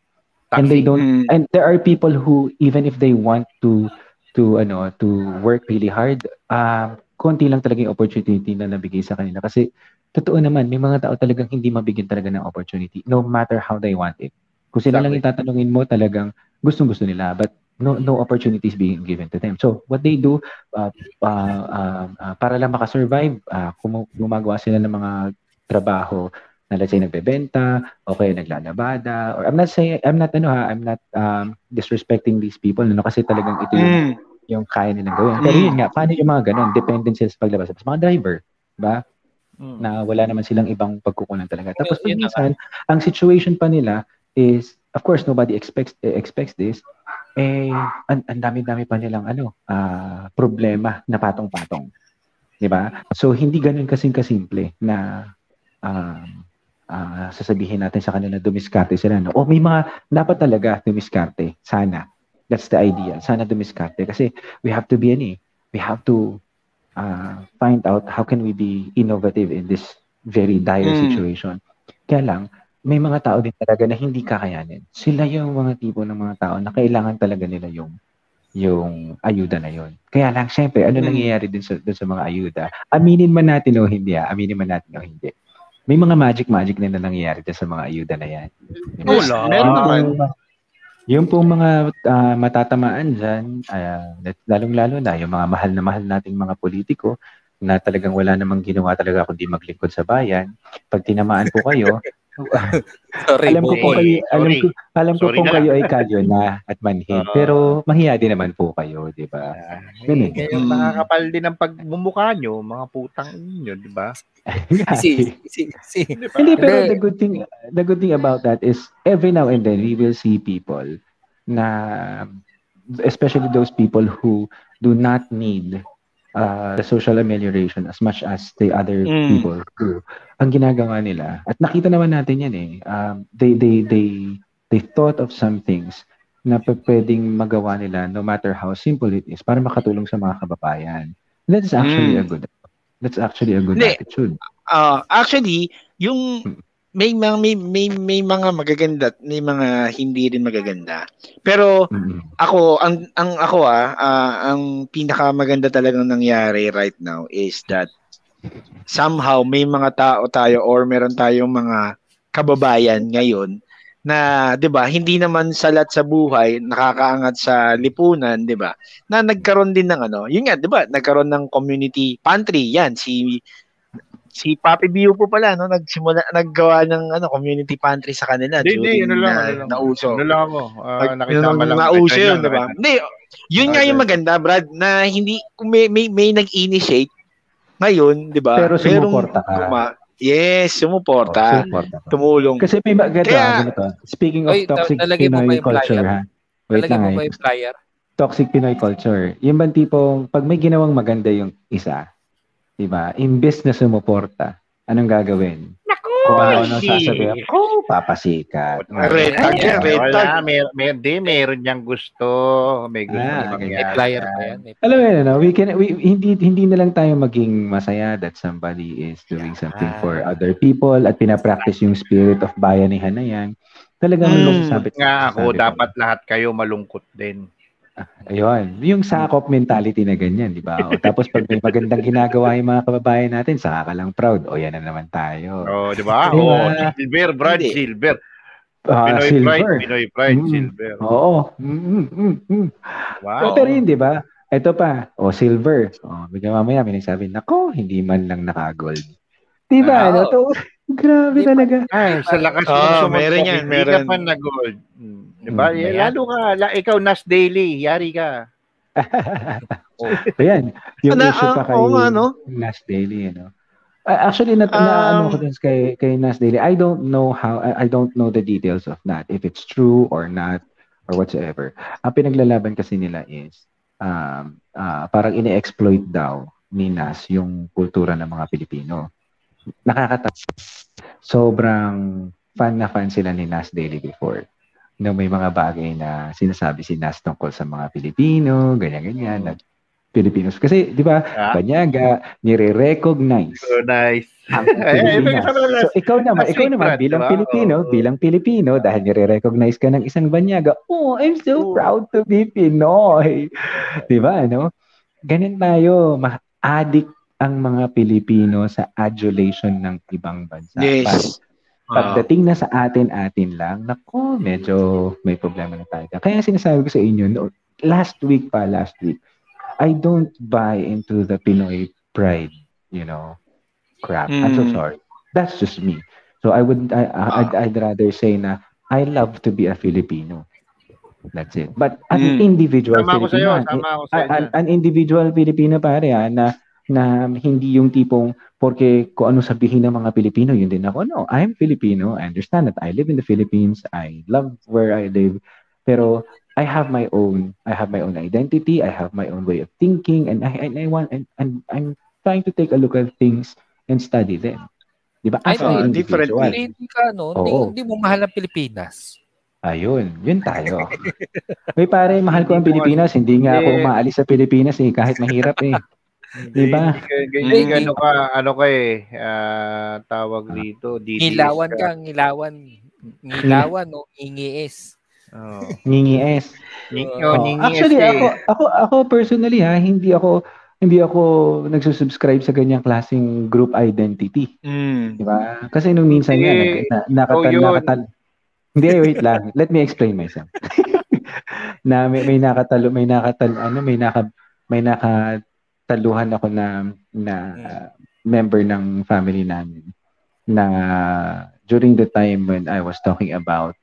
Taxi. And they don't mm. and there are people who even if they want to to ano to work really hard, uh, konti lang talaga yung opportunity na nabigay sa kanila kasi totoo naman may mga tao talagang hindi mabigyan talaga ng opportunity no matter how they want it. Kung sila exactly. lang itatanungin mo talagang gustong-gusto nila but no no opportunities being given to them. So what they do uh, uh, uh, uh, para lang makasurvive, uh, gumagawa sila ng mga trabaho na let's say nagbebenta, okay, naglalabada, or I'm not saying, I'm not, ano ha, I'm not um, disrespecting these people, no, kasi talagang ito yung, mm. yung kaya nilang gawin. Pero yun nga, paano yung mga ganun, dependent sila sa paglabas. Tapos mga driver, ba? Mm. Na wala naman silang ibang pagkukunan talaga. Tapos minsan, ang situation pa nila is of course nobody expects uh, expects this. Eh ang, ang dami-dami pa nilang ano uh, problema na patong-patong. 'di ba? So hindi ganoon kasing kasimple na um, uh, sasabihin natin sa kanila dumiskarte sila no? Oh may mga dapat talaga dumiskarte. Sana. That's the idea. Sana dumiskarte. Kasi we have to be any we have to uh, find out how can we be innovative in this very dire mm. situation. Kaya lang may mga tao din talaga na hindi kakayanin. Sila yung mga tipo ng mga tao na kailangan talaga nila yung yung ayuda na yon. Kaya lang, syempre, ano mm. nangyayari din sa, dun sa mga ayuda? Aminin man natin o hindi, ah. aminin man natin o hindi. May mga magic-magic na, na nangyayari din sa mga ayuda na yan. Wala. Oh, meron naman. Yung pong mga uh, matatamaan dyan, uh, lalong-lalo na, yung mga mahal na mahal nating mga politiko, na talagang wala namang ginawa talaga kundi maglingkod sa bayan, pag tinamaan po kayo, Sorry, alam ko po kayo, alam ko, alam ko na kayo ay kalyo na at manhid. Pero mahiya din naman po kayo, di ba? Ah, Ganun. eh, kayo nakakapal din ang pagmumukha nyo, mga putang inyo, di ba? si, si, si. Di ba? Hindi, pero the good thing, the good thing about that is every now and then we will see people na, especially those people who do not need uh, the social amelioration as much as the other Mm. people do. Ang ginagawa nila, at nakita naman natin yan eh, um, they, they, they, they thought of some things na pwedeng magawa nila no matter how simple it is para makatulong sa mga kababayan. That's actually Mm. a good that's actually a good Hindi. attitude. Ah, actually, yung may mga may, may may mga magaganda at may mga hindi rin magaganda. Pero Mm-mm. ako ang ang ako ah, ah, ang pinakamaganda talagang nangyari right now is that somehow may mga tao tayo or meron tayong mga kababayan ngayon na 'di ba hindi naman salat sa buhay nakakaangat sa lipunan 'di ba na nagkaroon din ng ano yun nga 'di ba nagkaroon ng community pantry yan si si Papi Bio po pala no nagsimula naggawa ng ano community pantry sa kanila Hindi, hindi, ano lang, na, ano lang. nauso Ano lang ako, Pag- nakisama yun, lang. nauso yun, di ba? Hindi, yun nga yung Okay. maganda, Brad, na hindi, may, may, may nag-initiate ngayon, di ba? Pero sumuporta ka. guma- yes, sumuporta. Oh, support ako. tumulong. Kasi may ganito, Kaya- ganito. Speaking of Oy, toxic Pinoy culture, ha? Wait lang, mo ba yung flyer? Toxic Pinoy culture. Yung bang tipong, pag may ginawang maganda yung isa, di ba? Imbes na sumuporta, anong gagawin? Kung ano sasabihin, oh, papasikat. Red tag yan, red tag. may, may, di, meron niyang gusto. May gusto Ah, niyang okay. May flyer pa yan. Alam mo yun, ano, we can, we, hindi, hindi na lang tayo maging masaya that somebody is doing something for other people at pinapractice yung spirit of bayanihan na yan. Talagang Mm. mm, sabit Nga ako, dapat lahat kayo malungkot din. Ayun, yung sakop mentality na ganyan, di ba? O, tapos pag may magandang ginagawa yung mga kababayan natin, saka ka lang proud. O, yan na naman tayo. Oh, di ba? Oh, silver, Brad, Hindi. silver. Ah, Pinoy silver. pride, Pinoy pride, Mm. silver. Oo. Mm, mm, mm. Wow. Pero yun, di ba? Ito pa, o silver. O, bigyan mamaya, may nagsabi, nako, hindi man lang naka-gold. Di ba? Ah, ano to? Grabe Di ba? talaga. Ay, sa lakas Ah, mo meron yan, hindi meron. ka pa nag-gold. Hmm. Di ba? Hmm, Eh. Lalo ka, la, ikaw, Nas Daily, yari ka. Ayan, yung Ano, issue pa ah, kay oo nga, no? Nas Daily, ano. Ah, actually, na, na Um, ano ko dun kay, kay Nas Daily, I don't know how, I, I don't know the details of that, if it's true or not, or whatsoever. Ang pinaglalaban kasi nila is, um, ah, parang ini-exploit daw ni Nas yung kultura ng mga Pilipino. Nakakatawa. Sobrang fan na fan sila ni Nas Daily before. No, may mga bagay na sinasabi si Nas tungkol sa mga Pilipino, ganyan-ganyan, na Pilipinos. Kasi, di ba, Ah. Banyaga, nire-recognize nice. ang ay, Pilipinas. So, ikaw naman, ikaw naman, bilang diba? Pilipino, Oo. bilang Pilipino, dahil nire-recognize ka ng isang Banyaga, oh, I'm so Oo. proud to be Pinoy. Di ba, ano? Ganun tayo, ma-addict ang mga Pilipino sa adulation ng ibang bansa. Yes. Ah, Pagdating na sa atin-atin lang, nako, medyo may problema na tayo. Kaya sinasabi ko sa inyo, no, last week pa, last week, I don't buy into the Pinoy pride, you know, crap. I'm so Mm. sorry. That's just me. So I would, I, I'd, I'd rather say na, I love to be a Filipino. That's it. But an Mm. individual sa'yo, Filipino, sama ako an, sa'yo. an, an individual Filipino pare ah, na na hindi yung tipong porque kung ano sabihin ng mga Pilipino, yun din ako. No, I'm Filipino. I understand that I live in the Philippines. I love where I live. Pero I have my own, I have my own identity. I have my own way of thinking. And I, and I want, and, and I'm trying to take a look at things and study them. Di ba? As an individual. Hindi, ka, no? Hindi, mo mahal ang Pilipinas. Ayun, yun tayo. May pare, mahal ko ang Pilipinas. Hindi nga ako umaalis sa Pilipinas eh, kahit mahirap eh. Diba? ka- hindi Mm. ka- ano ka, ano ka eh, ah, tawag dito, DDS Ngilawan ka. ka, ngilawan. Ngilawan, no? Ingiis. Oh. Ngingi-es. Ning, Oh, oh, Actually, ako, ako, ako personally ha, hindi ako, hindi ako nagsusubscribe sa ganyang klaseng group identity. Mm. Di ba? Kasi nung minsan nga, nag, na, nakatan, yun. nakatan, hindi, wait lang. Let me explain myself. na may, may nakatalo, may nakatal, ano, may naka, may nakataluhan ako na, na uh, member ng family namin na during the time when I was talking about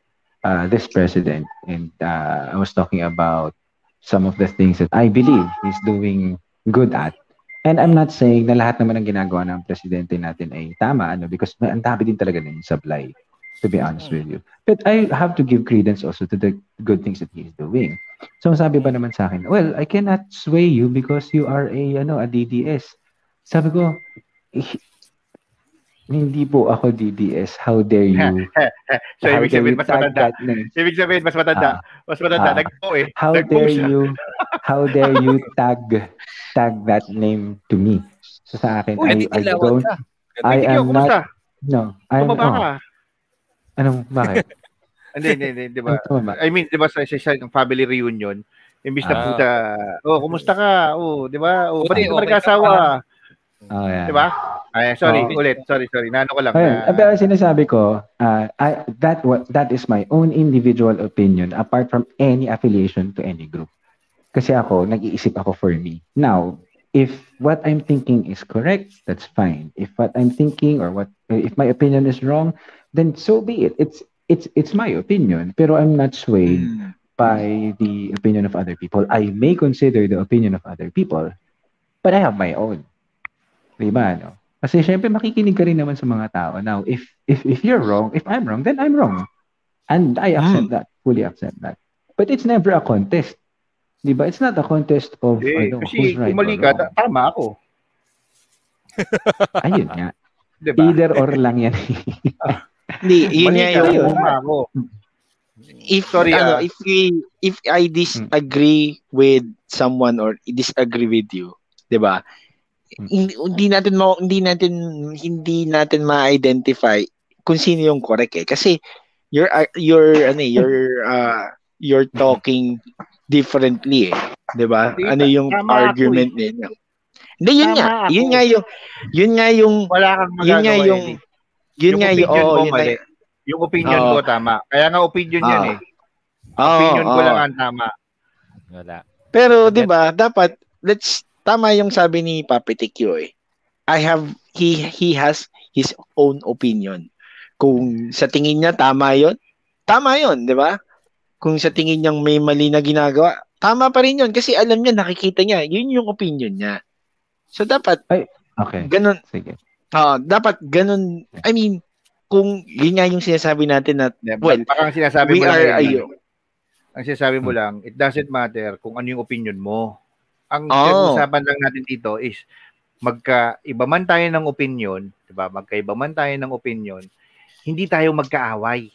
uh, this president and uh, I was talking about some of the things that I believe he's doing good at. And I'm not saying na lahat naman ng ginagawa ng presidente natin ay tama, ano, because may ang dami din talaga ng sablay, to be honest with you. But I have to give credence also to the good things that he is doing. So sabi ba naman sa akin, well, I cannot sway you because you are a ano a DDS. Sabi ko, hindi po ako DDS. How dare you? so, ibig sabihin, mas matanda. Ibig sabihin, mas matanda. mas matanda. Uh, Nagpo eh. How Nagpo dare siya. you, how dare you tag, tag that name to me? So sa akin, Uy, I, I don't, I am not, no, I'm, Tumaba oh. Anong, bakit? hindi, hindi, hindi, di ba? I mean, di ba sa, sa, sa family reunion, imbis na ah. puta, oh, kumusta ka? Oh, di ba? Oh, ba't okay, ka nag-asawa? Oh, yeah. Di ba? Ay, sorry, oh. ulit. Sorry, sorry. Nano ko lang. Ayun. Uh, pero sinasabi ko, uh, I, that, that is my own individual opinion apart from any affiliation to any group. Kasi ako, nag-iisip ako for me. Now, if what I'm thinking is correct, that's fine. If what I'm thinking or what if my opinion is wrong, then so be it. It's it's it's my opinion, pero I'm not swayed mm. by the opinion of other people. I may consider the opinion of other people, but I have my own. Diba, no? Kasi syempre makikinig ka rin naman sa mga tao. Now, if if if you're wrong, if I'm wrong, then I'm wrong. And I accept mm. that. Fully accept that. But it's never a contest. Di ba? It's not a contest of eh, ano, kasi who's right kung mali ka, tama ako. Ayun nga. Diba? Either or lang yan. Hindi, yun nga yung ako. If Sorry, ano, uh, if we if I disagree hmm. with someone or disagree with you, 'di ba? hindi, hindi natin mo hindi natin hindi natin ma-identify kung sino yung correct eh. Kasi you're uh, you're ano eh, you're uh, you're talking differently eh. 'di ba? Ano yung argument eh. niya hindi yun nga. Ako. yun nga yung yun nga yung wala kang yun nga yung yun nga yung oh, yun nga, yung opinion oh. ko tama kaya nga opinion oh. yan eh opinion oh, ko oh. lang ang tama wala pero 'di ba dapat let's tama yung sabi ni Papi Tikyo eh. I have he he has his own opinion. Kung sa tingin niya tama 'yon, tama 'yon, 'di ba? Kung sa tingin niya may mali na ginagawa, tama pa rin 'yon kasi alam niya nakikita niya, 'yun yung opinion niya. So dapat Ay, okay. Ganun. Sige. Uh, dapat ganun, I mean, kung yun nga yung sinasabi natin na, well, parang sinasabi mo lang, ayo. Ang sinasabi mo lang, it doesn't matter kung ano yung opinion mo. Ang oh. usapan lang natin dito is magka-iba man tayo ng opinion, 'di ba? Magkaiba man tayo ng opinion, hindi tayo magkaaway.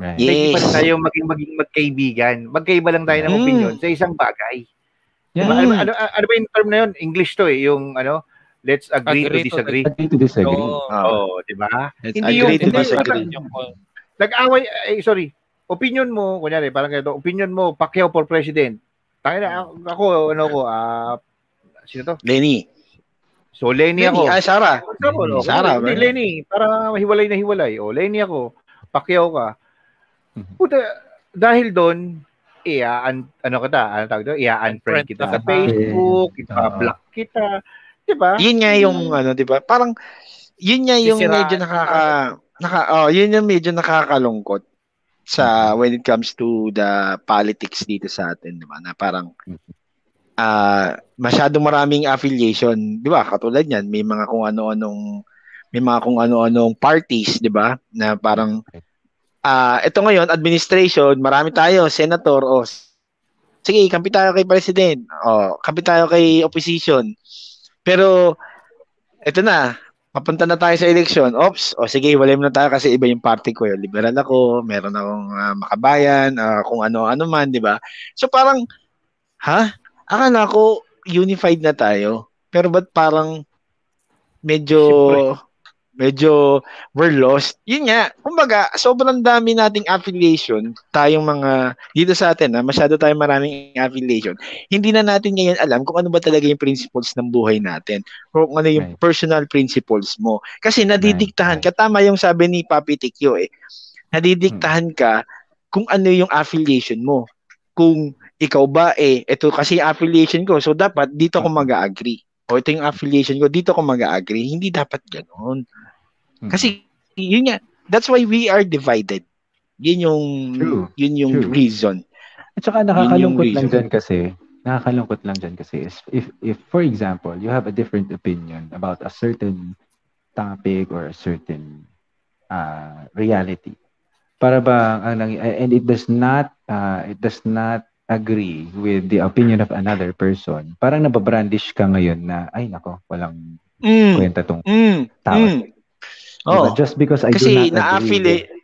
Right. Yes. Hindi pa tayo maging maging magkaibigan. Magkaiba lang tayo ng mm. opinion sa isang bagay. Yeah. Diba? Ano, ano, ano ba yung term na yun? English to eh, yung ano, let's agree, agree to disagree. Agree to disagree. Oo, oh, oh, di ba? Let's hindi agree yung, to disagree. Yung, nag-away, eh, sorry, opinion mo, kunyari, parang ganito, opinion mo, Pacquiao for president. Tayo na, ako, ano ko, ah, uh, sino to? Lenny. So, Lenny, Lenny ako. Ah, Sara. Lenny, oh, Sara. Hindi, Lenny. Para hiwalay na hiwalay. O, oh, Lenny ako. Pacquiao ka. Mhm. Puta, dahil doon, iaan, ano ka ta? Ano tawag doon? Iaan-friend kita sa Facebook, ipa-block kita. Diba? Yun nga yung, ano, diba? Parang, yun nga yung medyo nakaka, naka, oh, yun yung medyo nakakalungkot sa when it comes to the politics dito sa atin, 'di ba? Na parang uh, masyadong maraming affiliation, 'di ba? Katulad niyan, may mga kung ano-anong may mga kung ano-anong parties, 'di ba? Na parang uh, ito ngayon administration, marami tayo, senator o sige, kampi tayo kay president, o kampi tayo kay opposition. Pero ito na, papunta na tayo sa election. Ops, o sige, walay mo na tayo kasi iba yung party ko. Yung liberal ako, meron akong uh, makabayan, uh, kung ano-ano man, di ba? So parang, ha? Akala ko unified na tayo. Pero ba't parang medyo Siyempre medyo we're lost. Yun nga, kumbaga, sobrang dami nating affiliation, tayong mga, dito sa atin, ha, masyado tayong maraming affiliation. Hindi na natin ngayon alam kung ano ba talaga yung principles ng buhay natin, kung ano yung right. personal principles mo. Kasi nadidiktahan right. ka, tama yung sabi ni Papi Tikyo eh, nadidiktahan hmm. ka kung ano yung affiliation mo. Kung ikaw ba eh, ito kasi affiliation ko, so dapat dito ako hmm. mag-agree o ito yung affiliation ko, dito ako mag-agree. Hindi dapat ganoon. Kasi, yun nga, that's why we are divided. Yun yung True. yun yung True. reason. At saka nakakalungkot lang dyan kasi, nakakalungkot lang dyan kasi is if, if for example, you have a different opinion about a certain topic or a certain uh, reality, para ba and it does not uh, it does not agree with the opinion of another person, parang nababrandish ka ngayon na ay nako, walang Mm. kwenta tong Mm. tao. Mm. Diba? Oh. Just because I Kasi do not agree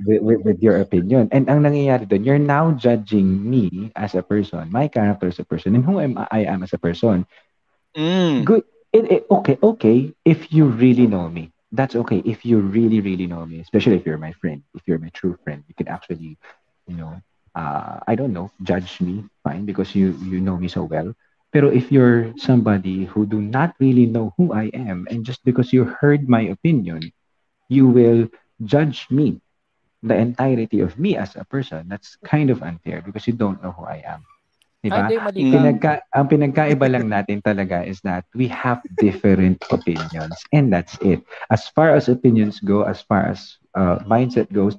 with, with, with your opinion. And ang nangyayari doon, you're now judging me as a person, my character as a person, and who am I am as a person. Mm. Good. It, it, okay, okay, if you really know me. That's okay. If you really, really know me, especially if you're my friend, if you're my true friend, you can actually, you know, uh, I don't know, judge me, fine, because you you know me so well. Pero if you're somebody who do not really know who I am, and just because you heard my opinion, you will judge me, the entirety of me as a person. That's kind of unfair because you don't know who I am. Ay, Diba? Mm. ka. Pinagka, ang pinagkaiba lang natin talaga is that we have different opinions and that's it. As far as opinions go, as far as uh, mindset goes,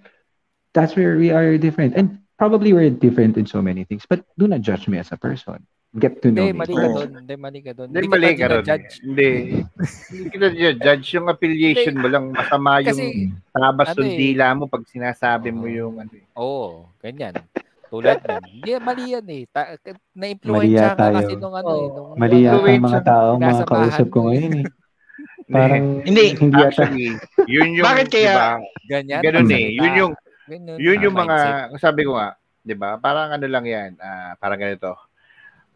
that's where we are different. And probably we're different in so many things, but do not judge me as a person. Get to know Hindi, me. mali first. ka doon. Hindi, mali ka doon. Hindi mali ka judge. Hindi. Hindi kita judge. Yung affiliation mo lang masama yung tabas ano ng eh. dila mo pag sinasabi mo yung ano. eh. oo, ganyan. Tulad nun. Hindi, mali yan eh. Ta- Mali na-influensya yata ka kasi nung ano eh. Nung, Mali yata mga ang tao, mga kausap ko eh. ngayon eh. Parang Hindi. hindi. Actually, yun yung, Bakit kaya- diba, Ganyan. ganun eh. magsalita. Yun yung, Ganun, yun yung ah, mga, mindset. sabi ko nga, di ba? Parang ano lang yan, ah, parang ganito.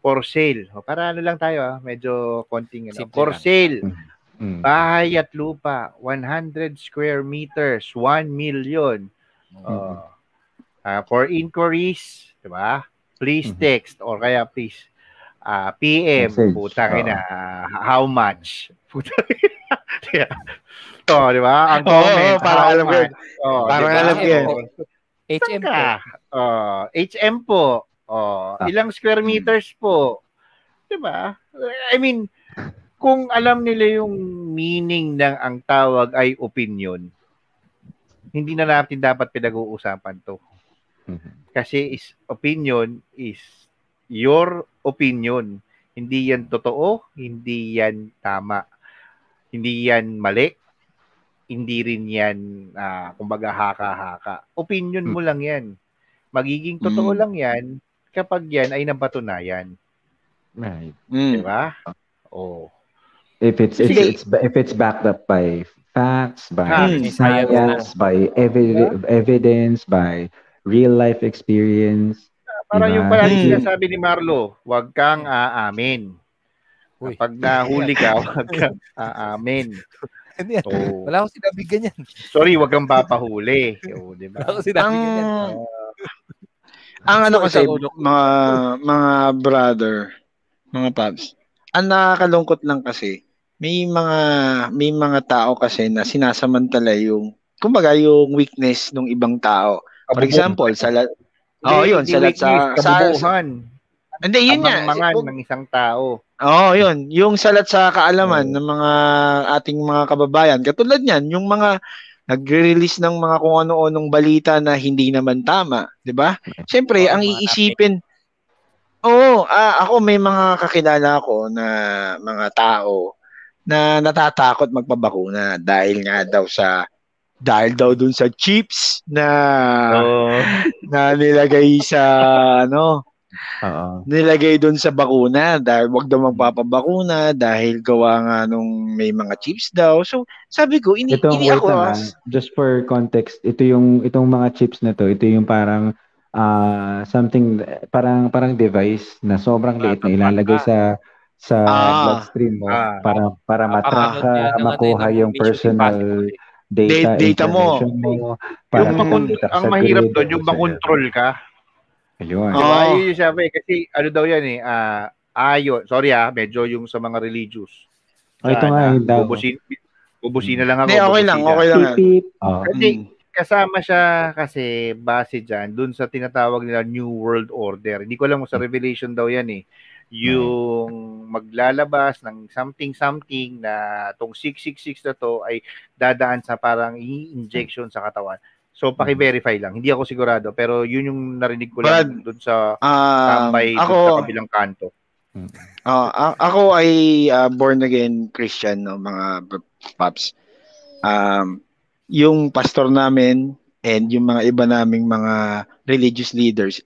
For sale. O, para ano lang tayo ah, medyo konting ano. Simple For lang. sale. Mm. Bahay at lupa, 100 square meters, 1 million. Mm. Uh, ah, for inquiries, di ba? Please Mhm. text or kaya please ah, PM, Message, puta oo. na, how much? Puta yeah. Oh, di ba? Ang comment, oo, parang how alam ko? Oh, Parang di ba? alam ko yan. Oh, HM po. Oh, HM po. Oh, Ah. ilang square meters po? 'Di ba? I mean, kung alam nila yung meaning ng ang tawag ay opinion, hindi na natin dapat pinag-uusapan 'to. Mhm. Kasi is opinion is your opinion. Hindi yan totoo, hindi yan tama. Hindi yan mali. Hindi rin yan, ah, kumbaga, haka-haka. Opinion mo lang yan. Magiging totoo Mm. lang yan kapag yan ay napatunayan. Right. Di Mm. ba? Oh. If it's, it's, it's, if it's backed up by facts, by Facts. science, by evi- evidence, by real life experience. Parang Diba? yung palagi Hmm. sinasabi ni Marlo, huwag kang aamin. Kapag nahuli ka, huwag kang aamin. Hindi yan. Oh. Wala akong sinabi ganyan. Sorry, huwag kang papahuli. Oh, di Wala ba? akong sinabi Ang ganyan. ang ano kasi mga mga brother, mga paps. Ang nakakalungkot lang kasi may mga may mga tao kasi na sinasamantala yung kumbaga yung weakness ng ibang tao. For example, sa la- Oh, yun, sa sa, sa. Hindi, yun nga. Abang-mangan Kung- ng isang tao. Oo, yun. Yung salat sa kaalaman Oo. ng mga ating mga kababayan. Katulad niyan, yung mga nagre-release ng mga kung ano-anong balita na hindi naman tama, 'di ba? Siyempre, Oo, ang mga iisipin Oo, ah, ako may mga kakilala ko na mga tao na natatakot magpabakuna dahil nga daw sa dahil daw dun sa chips na Oo. na nilagay sa ano Oo. nilagay doon sa bakuna dahil wag daw magpapabakuna dahil gawa nga nung may mga chips daw. So, sabi ko, ini, Ito, ini ako, lang, ah. as- just for context, ito yung itong mga chips na to, ito yung parang ah something parang parang device na sobrang liit na ilalagay sa sa Ah. bloodstream mo Ah. para para matrack ano, makuha ng yung personal data, Da- data mo. mo. para Yung makon- ang mahirap doon, yung makontrol ka. Ayun. Oo. Di ba? Yun yung sabi. Kasi ano daw yan eh. ah ayo. Sorry ah. Medyo yung sa mga religious. Oh, ito nga, yun daw. Bubusin, bubusin na lang ako. Hindi, okay lang, okay lang. Beep, beep. Oh. Kasi Mm. kasama siya kasi base dyan dun sa tinatawag nila New World Order. Hindi ko alam kung sa Revelation daw yan eh. Yung maglalabas ng something-something na tong 666 na to ay dadaan sa parang i-injection sa katawan. So, paki-verify lang. Hindi ako sigurado. Pero yun yung narinig ko Brad, lang dun sa Um, tambay ako, sa kabilang kanto. ah, a- ako ay ah, born again Christian, no, mga paps. Um, yung pastor namin and yung mga iba naming mga religious leaders,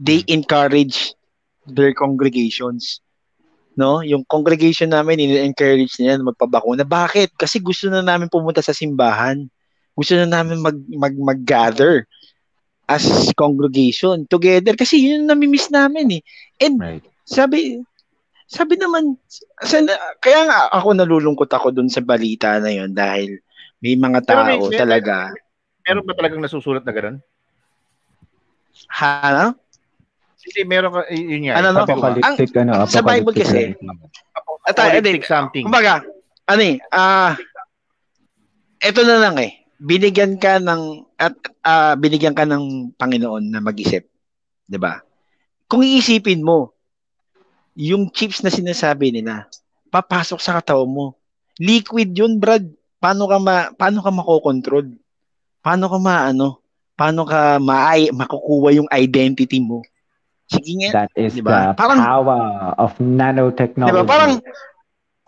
they encourage their congregations. No, yung congregation namin ini-encourage nila na magpabakuna. Bakit? Kasi gusto na namin pumunta sa simbahan. Gusto na namin mag mag mag-gather as congregation together kasi yun ang nami-miss namin eh. And Right. sabi sabi naman sana, kaya nga ako nalulungkot ako dun sa balita na yon dahil may mga Pero tao may- may- talaga Meron ba talagang nasusulat na gano'n? ha Kasi meron ka, yun nga. Ano, no? sabi ko nga, Apocalyptic, ano, sa Bible apocalyptic kasi, apocalyptic something. kumbaga ano eh ah eto na lang eh binigyan ka ng at ah, binigyan ka ng Panginoon na mag-isip 'di ba kung iisipin mo yung chips na sinasabi nila papasok sa katawan mo liquid yun brad paano ka ma paano ka makokontrol paano ka maano paano ka maay makukuha yung identity mo sige nga That is Diba? the Parang- power of nanotechnology. 'Di ba? Parang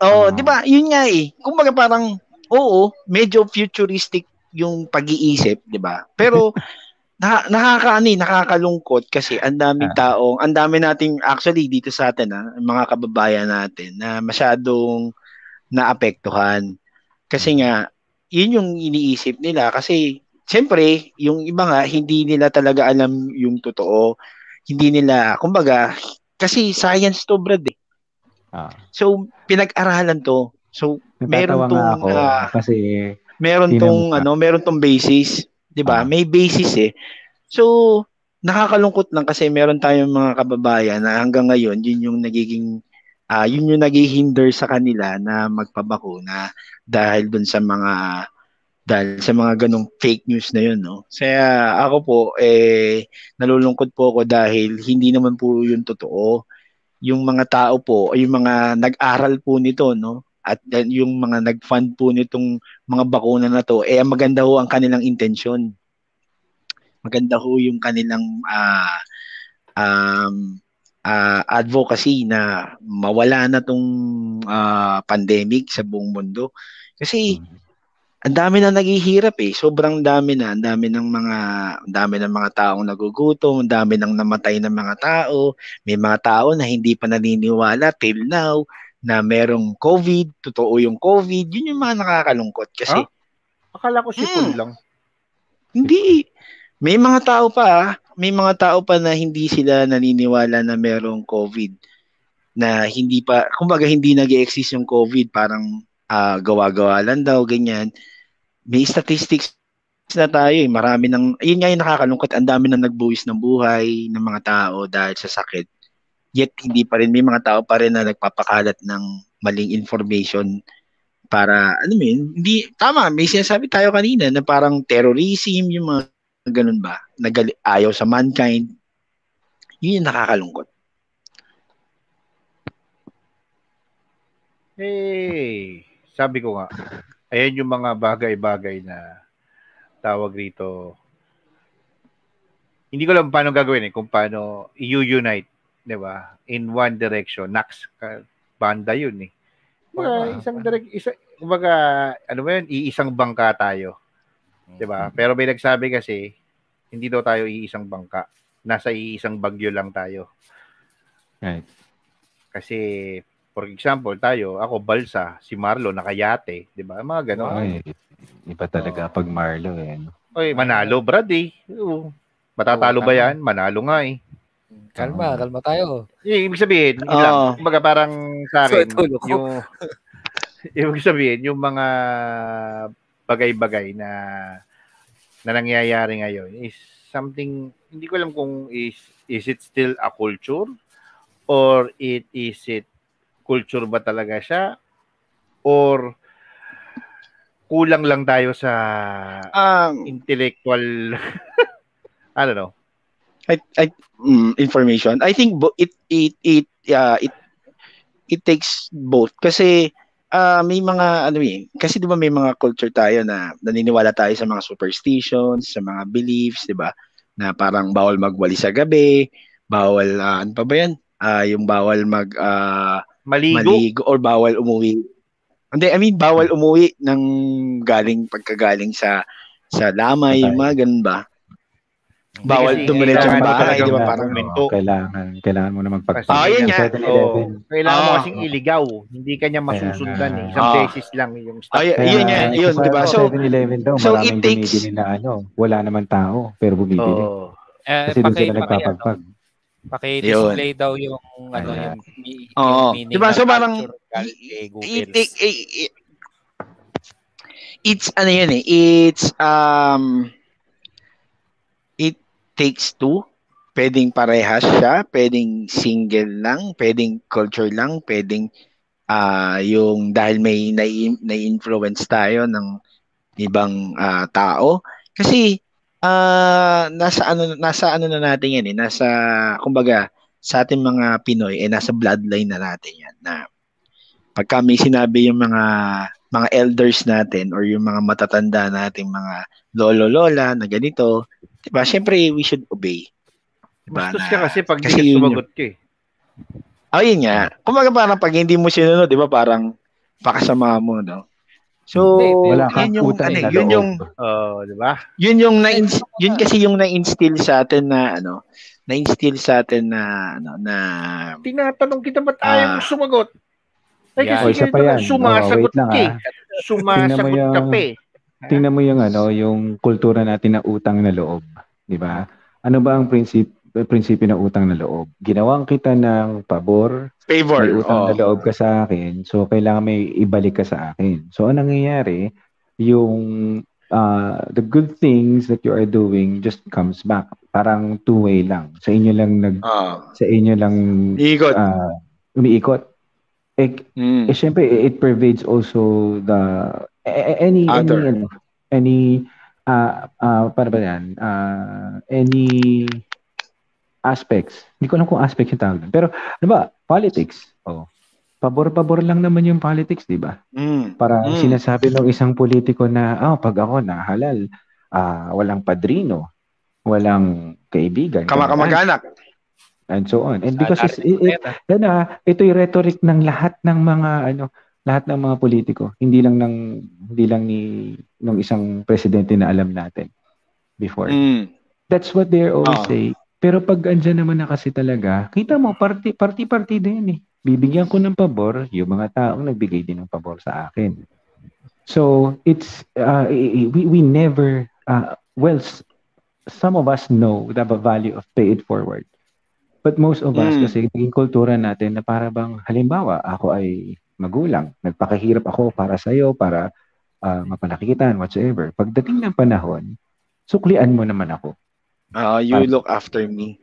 Oh, Ah. 'di ba? Yun nga eh. Kumbaga parang oo, medyo futuristic yung pag-iisip, 'di ba? Pero na, nakakaano eh, nakakalungkot kasi ang daming taong, ang dami nating actually dito sa atin ah, mga kababayan natin na masyadong naapektuhan. Kasi nga yun yung iniisip nila kasi siyempre yung iba nga hindi nila talaga alam yung totoo. Hindi nila, kumbaga, kasi science to brad eh. Ah. So, pinag-aralan to. So, meron tong ako ah, kasi meron tong pa. ano, meron tong basis, 'di ba? Ah. May basis eh. So, nakakalungkot lang kasi meron tayong mga kababayan na hanggang ngayon yun yung nagiging ah yun yung naghihinder sa kanila na magpabakuna dahil dun sa mga dahil sa mga ganong fake news na yun, no? Kaya ako po, eh, nalulungkot po ako dahil hindi naman po yun totoo. Yung mga tao po, yung mga nag-aral po nito, no? At then yung mga nag-fund po nitong mga bakuna na to, eh, maganda ho ang kanilang intensyon. Maganda ho yung kanilang ah um, ah, advocacy na mawala na tong ah, pandemic sa buong mundo. Kasi ang dami na naghihirap eh. Sobrang dami na. Ang dami ng mga ang dami ng mga taong nagugutom, ang dami ng namatay ng mga tao. May mga tao na hindi pa naniniwala till now na merong COVID, totoo yung COVID. Yun yung mga nakakalungkot kasi Ah? Akala ko sipon Hmm. lang. hindi may mga tao pa, ah, may mga tao pa na hindi sila naniniwala na merong COVID na hindi pa kumbaga hindi nag-exist yung COVID, parang ah, gawa-gawa lang daw ganyan. May statistics na tayo eh. Marami ng yun nga yung nakakalungkot, ang dami na nagbuwis ng buhay ng mga tao dahil sa sakit. Yet hindi pa rin may mga tao pa rin na nagpapakalat ng maling information para ano mo hindi tama, may sinasabi tayo kanina na parang terrorism yung mga ganun ba, nagali, ayaw sa mankind. Yun yung nakakalungkot. Hey, sabi ko nga, ayan yung mga bagay-bagay na tawag rito. Hindi ko lang paano gagawin eh, kung paano i-unite, di ba? In one direction. Nax, ka- banda yun eh. Kumbaga, isang direct, isa, kumbaga, ano ba yun, iisang bangka tayo. Di ba? Pero may nagsabi kasi, hindi daw tayo iisang bangka. Nasa iisang bagyo lang tayo. Right. Kasi, for example, tayo, ako balsa, si Marlo nakayate, 'di ba? Mga ganon. Ay, iba talaga pag Marlo eh. Oy, manalo brad eh. Oo. Matatalo ba 'yan? Manalo nga eh. Kalma, kalma tayo. Yung ibig sabihin, yun lang. Kumbaga parang sa akin, So, yung ibig sabihin, yung mga bagay-bagay na na nangyayari ngayon is something hindi ko alam kung is is it still a culture or it is it culture ba talaga siya or kulang lang tayo sa Um, intellectual I don't know. I, I, mm, information. I think bo- it it it uh, it it takes both kasi ah, may mga ano eh, kasi 'di ba may mga culture tayo na naniniwala tayo sa mga superstitions, sa mga beliefs, 'di ba? Na parang bawal magwali sa gabi, bawal ah, ano pa ba 'yan? Ah, yung bawal mag ah, Maligo. maligo or bawal umuwi. Hindi, I mean bawal umuwi ng galing pagkagaling sa sa lamay, yung mga ganun ba? Bawal kailangan ang bahay, di ba? Parang minto. Kailangan, kailangan mo na magpagpag. Kasi Ah, yun nga. 7-Eleven. Oo. Kailangan mo Ah. kasing iligaw. Hindi kanya masusundan eh. Isang Ah. beses lang yung stop. Ay, yun yan, yun, sa di ba? So, 7-Eleven daw, so maraming it takes- bumibili na ano, wala naman tao, pero bumibili. Oo. Eh, Kasi doon sila paki, ano, nagpapagpag. paki-display daw yung ano yung, yung meaning Diba? So, parang, it's ano yun eh, it's um takes two. Pwedeng parehas siya, pwedeng single lang, pwedeng culture lang, pwedeng ah yung dahil may nai- na-influence tayo ng ibang ah, tao. Kasi ah nasa ano nasa ano na natin yan eh, nasa kumbaga sa ating mga Pinoy eh nasa bloodline na natin yan na pagka may sinabi yung mga mga elders natin or yung mga matatanda nating mga lolo lola na ganito, 'di ba? Syempre we should obey. 'Di ba? Bastos Na- ka kasi pag di kasi ka yun sumagot ka eh. Ayun nga. Kumbaga parang pag hindi mo sinunod, 'di ba? Parang pakasama mo, no? So, Hindi, Wala kang yun yung ano, yun loob. yung Oo, di ba? yun yung na yun kasi yung na-instill sa atin na ano, na-instill sa atin na ano na Tinatanong kita ba't ayaw mo Ah. sumagot? Ay, Yan. kasi O, isa pa ganito yan. lang, sumasagot Oh, lang, ka eh. ah. Sumasagot ka pa eh. Tingnan mo yung ano, yung kultura natin na utang na loob, 'di ba? Ano ba ang prinsip prinsipyo ng utang na loob? Ginawang kita ng pabor, favor. may utang Oh. na loob ka sa akin, so kailangan may ibalik ka sa akin. So anong nangyayari, yung uh, the good things that you are doing just comes back. Parang two-way lang. Sa inyo lang nag Oh. sa inyo lang Ikot. uh, umiikot. Eh, Mm. eh syempre it pervades also the any Other. any ano, any uh, uh, para ba yan? Uh, any aspects. Hindi ko alam kung aspects yung tawag. doon. Pero ano ba? Politics. Oh. Pabor-pabor lang naman yung politics, di ba? Mm. Para Mm. sinasabi ng isang politiko na, ah, pag ako na halal, ah, walang padrino, walang kaibigan, Kamakamag-anak. and so on. And because it's, it, it, yan ah, ito yung rhetoric ng lahat ng mga ano, lahat ng mga politiko. Hindi lang ng hindi lang ni ng isang presidente na alam natin before. Mm. That's what they're always Oo. say. Pero pag andyan naman na kasi talaga, kita mo, party, party, party din eh. Bibigyan ko ng pabor, yung mga taong nagbigay din ng pabor sa akin. So, it's, uh, we, we never, uh, well, some of us know the value of pay it forward. But most of us, Mm. kasi naging kultura natin na para bang, halimbawa, ako ay magulang, nagpakahirap ako para sa'yo, para uh, mapalaki kita, and whatsoever. Pagdating ng panahon, suklian mo naman ako. Ah, you look after me.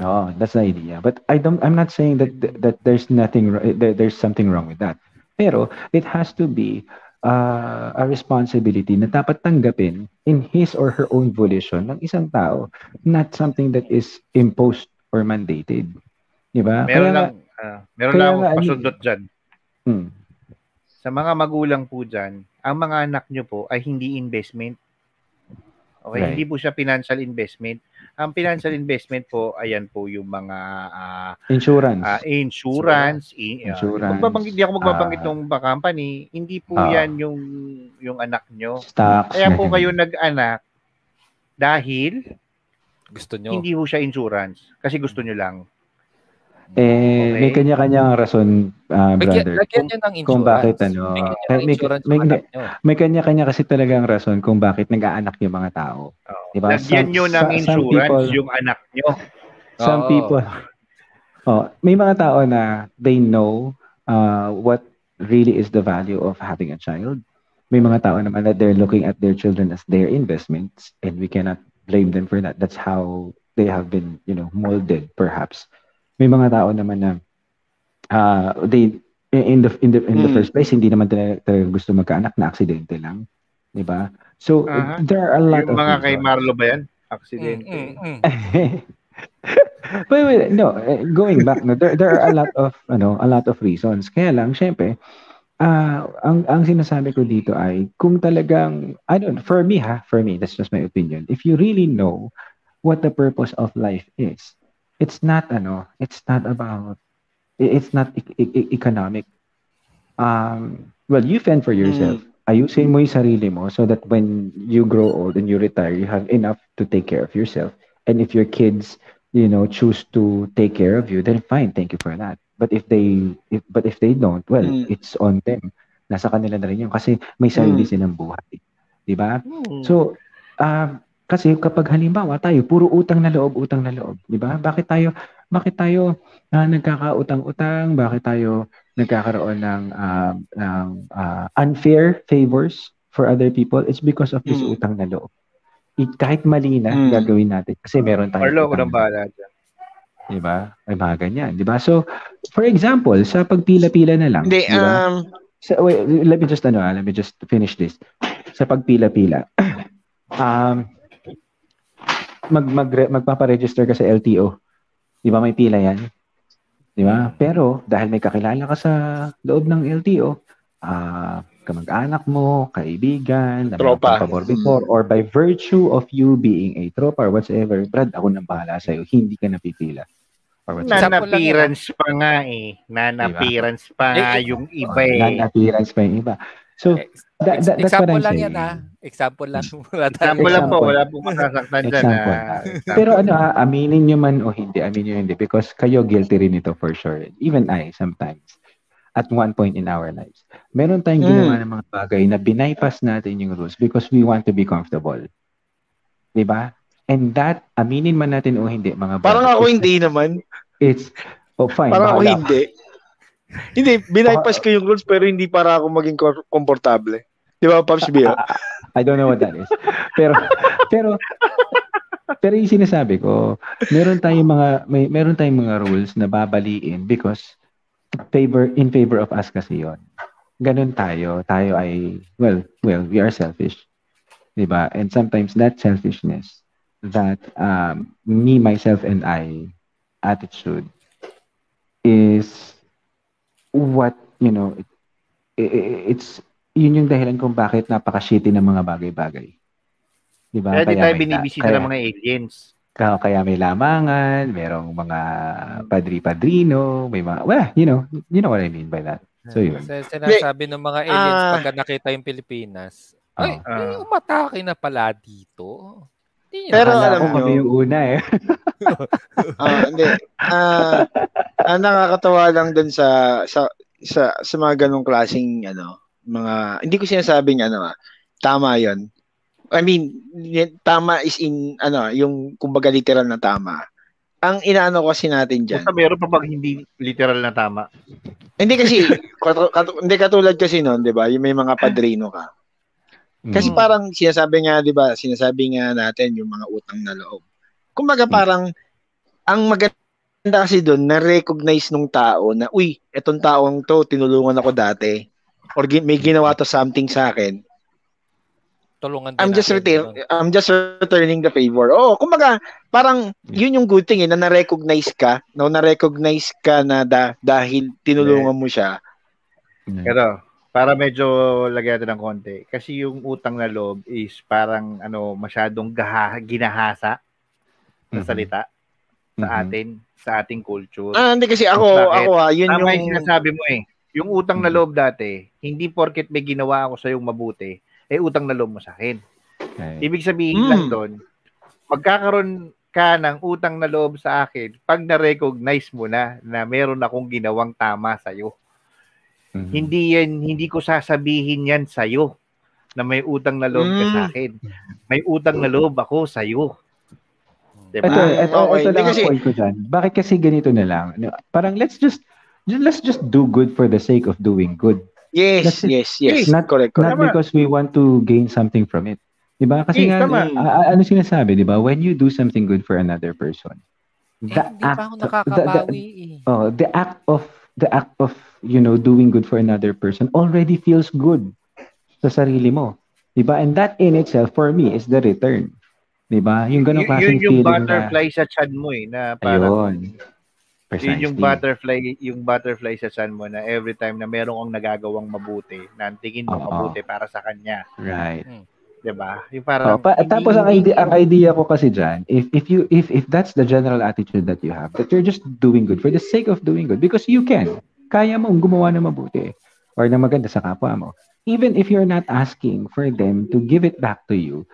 Oh, that's the idea. But I don't. I'm not saying that that there's nothing. wr- That there's something wrong with that. Pero it has to be uh, a responsibility na dapat tanggapin in his or her own volition ng isang tao, not something that is imposed or mandated. Di ba? Meron Kaya lang, ah, meron lang akong pasundot dyan. Hmm. Sa mga magulang po dyan, ang mga anak nyo po ay hindi investment. Okay, Right. hindi po siya financial investment. Ang financial investment po, ayan po yung mga ah, Insurance. ah, insurance, i- ah, Insurance. magbabanggit, di ako magbabanggit Ah. ng company, hindi po Ah. yan yung yung anak nyo. stocks. Kaya po kayo nag-anak dahil Gusto nyo. hindi po siya insurance. Kasi gusto nyo lang. Eh, may Okay. kanya-kanyang rason, Lagyan, brother. lagyan ng insurance. kung bakit, ano, may- insurance may- nyo. May kanya-kanya kasi talagang rason kung bakit nag-aanak yung mga tao. Oh. Diba? Lagyan Some- nyo ng insurance people- yung anak nyo. Some Oo. people, oh, may mga tao na they know uh, what really is the value of having a child. May mga tao naman that they're looking at their children as their investments and we cannot blame them for that. That's how they have been, you know, molded perhaps. May mga tao naman na uh, they in the in the in the Mm. first place hindi naman talaga, talaga gusto magkaanak na aksidente lang, 'di ba? So Aha. there are a lot Yung of mga kay reasons. Marlo ba yan? Mm, Aksidente. mm, mm. wait, wait, no, eh, going back, no, there, there are a lot of, ano, a lot of reasons. Kaya lang, syempre, ah ang ang sinasabi ko dito ay kung talagang I don't for me ha, for me, that's just my opinion. If you really know what the purpose of life is, it's not ano, it's not about it's not e- e- economic. Um, well, you fend for yourself. Ayusin mo yung sarili mo so that when you grow old and you retire, you have enough to take care of yourself. And if your kids, you know, choose to take care of you, then fine, thank you for that. But if they if, but if they don't, well, Mm. it's on them. Nasa kanila na rin yun kasi may sarili Mm. silang buhay. 'Di ba? Hmm. So, ah, kasi kapag halimbawa tayo puro utang na loob, utang na loob, 'di ba? Bakit tayo bakit tayo ah, nagkakautang-utang? Bakit tayo nagkakaroon ng ah, ng ah, unfair favors for other people? It's because of this Mm. utang na loob. I- kahit mali na Mm. gagawin natin kasi meron tayong Marlo, utang bahala dyan. Di ba? Ay mga ganyan, di ba? So, for example, sa pagpila-pila na lang, Hindi, di ba? um, Sa, wait, let me just ano, ah, let me just finish this. Sa pagpila-pila, um, mag, mag magpapa-register ka sa LTO. Di ba may pila yan? Di ba? Pero dahil may kakilala ka sa loob ng LTO, ah, kamag-anak mo, kaibigan, Tropa. pabor before, or by virtue of you being a tropa or whatsoever, Brad, ako nang bahala sa'yo, hindi ka napipila. Or Non-appearance pa nga eh. Non-appearance pa nga Eh, yung iba eh. Non-appearance pa yung iba. So, that, that, that's what Example I'm lang saying. yan ah. Example lang. Wala. Example lang po, wala pong masasaktan dyan. Example. ah. Pero ano ha, aminin nyo man o hindi, aminin nyo hindi because kayo guilty rin ito for sure. Even I sometimes at one point in our lives. Meron tayong Mm. ginawa ng mga bagay na binaypass natin yung rules because we want to be comfortable. 'Di ba? And that, aminin man natin o hindi, mga parang brothers, ako it's- hindi naman. It's, oh fine. Parang ako hindi. Hindi, binaypass ko yung rules pero hindi para ako maging ko- komportable. Di ba, Pops Bio? I don't know what that is. Pero pero pero yung sinasabi ko, meron tayong mga may meron tayong mga rules na babaliin because favor in favor of us kasi 'yon. Ganun tayo. Tayo ay well, well, we are selfish. 'Di ba? And sometimes that selfishness, that um me myself and I attitude is what, you know, it, i- it's yun yung dahilan kung bakit napaka-shitty ng mga bagay-bagay. Di ba? Kaya di tayo binibisita kaya- ng mga aliens. kaya, kaya may lamangan, merong mga padri-padrino, may mga, well, you know, you know what I mean by that. So yun. Sa sinasabi ng mga aliens Ah. pagka nakita yung Pilipinas, ay, Oh. may umatake na pala dito. Pero Akala alam ko nyo- kami yung una eh. Ah, hindi. Ah, ang nakakatawa lang dun sa sa sa sa mga ganong klaseng ano, mga hindi ko sinasabing ano ah, tama 'yon. I mean, tama is in ano, yung kumbaga literal na tama. Ang inaano kasi natin diyan. Basta meron pa pag hindi literal na tama. Hindi kasi katu- katu- hindi katulad kasi noon, 'di ba? Yung may mga padrino ka. Kasi Mm. parang sinasabi nga, 'di ba? Sinasabi nga natin yung mga utang na loob. Kumbaga parang ang maganda kasi doon na-recognize nung tao na uy, etong taong to tinulungan ako dati or may ginawa to something sa akin. tulungan din I'm just return. I'm just returning the favor. Oh, kumbaga parang yun yung good thing eh, na na-recognize ka, no, na-recognize ka na da- dahil tinulungan mo siya. Mm. Pero, para medyo lagyan natin ng konti. Kasi yung utang na loob is parang ano masyadong gaha, ginahasa na Mhm. salita sa Mhm. atin, sa ating culture. Ah, hindi kasi ako, Bakit? ako ah, yun Tama yung yung sinasabi mo eh. Yung utang na Mhm. loob dati, hindi porket may ginawa ako sa yung mabuti, eh utang na loob mo sa akin. Okay. Ibig sabihin Mm. lang doon, magkakaroon ka ng utang na loob sa akin pag na-recognize mo na na meron akong ginawang tama sa iyo. Mhm. Hindi yan, hindi ko sasabihin yan sa iyo na may utang na loob ka Mm. sa akin. May utang na loob ako sa iyo. Diba? Ito, ito, okay. ito lang Kasi- ang point ko dyan. Bakit kasi ganito na lang? Parang let's just, just- let's just do good for the sake of doing good. yes, it. yes, yes, Not- correct, correct. Not Tama. because we want to gain something from it. Diba? Kasi Yes, nga, tama. a- a- ano sinasabi, diba? When you do something good for another person, Eh, the hindi pa ako act, the, the, nakakabawi eh. oh, the act of, the act of, you know, doing good for another person already feels good sa sarili mo. Diba? And that in itself, for me, is the return. Diba? Yung ganong Y- klaseng yun yung feeling na, butterfly sa chan mo eh, na parang ayun. Precisely. Yun yung butterfly, yung butterfly sa sun mo na every time na merong ang nagagawang mabuti, na ang tingin mo Oo. mabuti para sa kanya. Right. 'Di ba? Yung Oh, parang pa, hindi- tapos ang idea, ang idea ko kasi diyan, if if you if if that's the general attitude that you have, that you're just doing good for the sake of doing good because you can. Kaya mo gumawa ng mabuti or ng maganda sa kapwa mo. Even if you're not asking for them to give it back to you,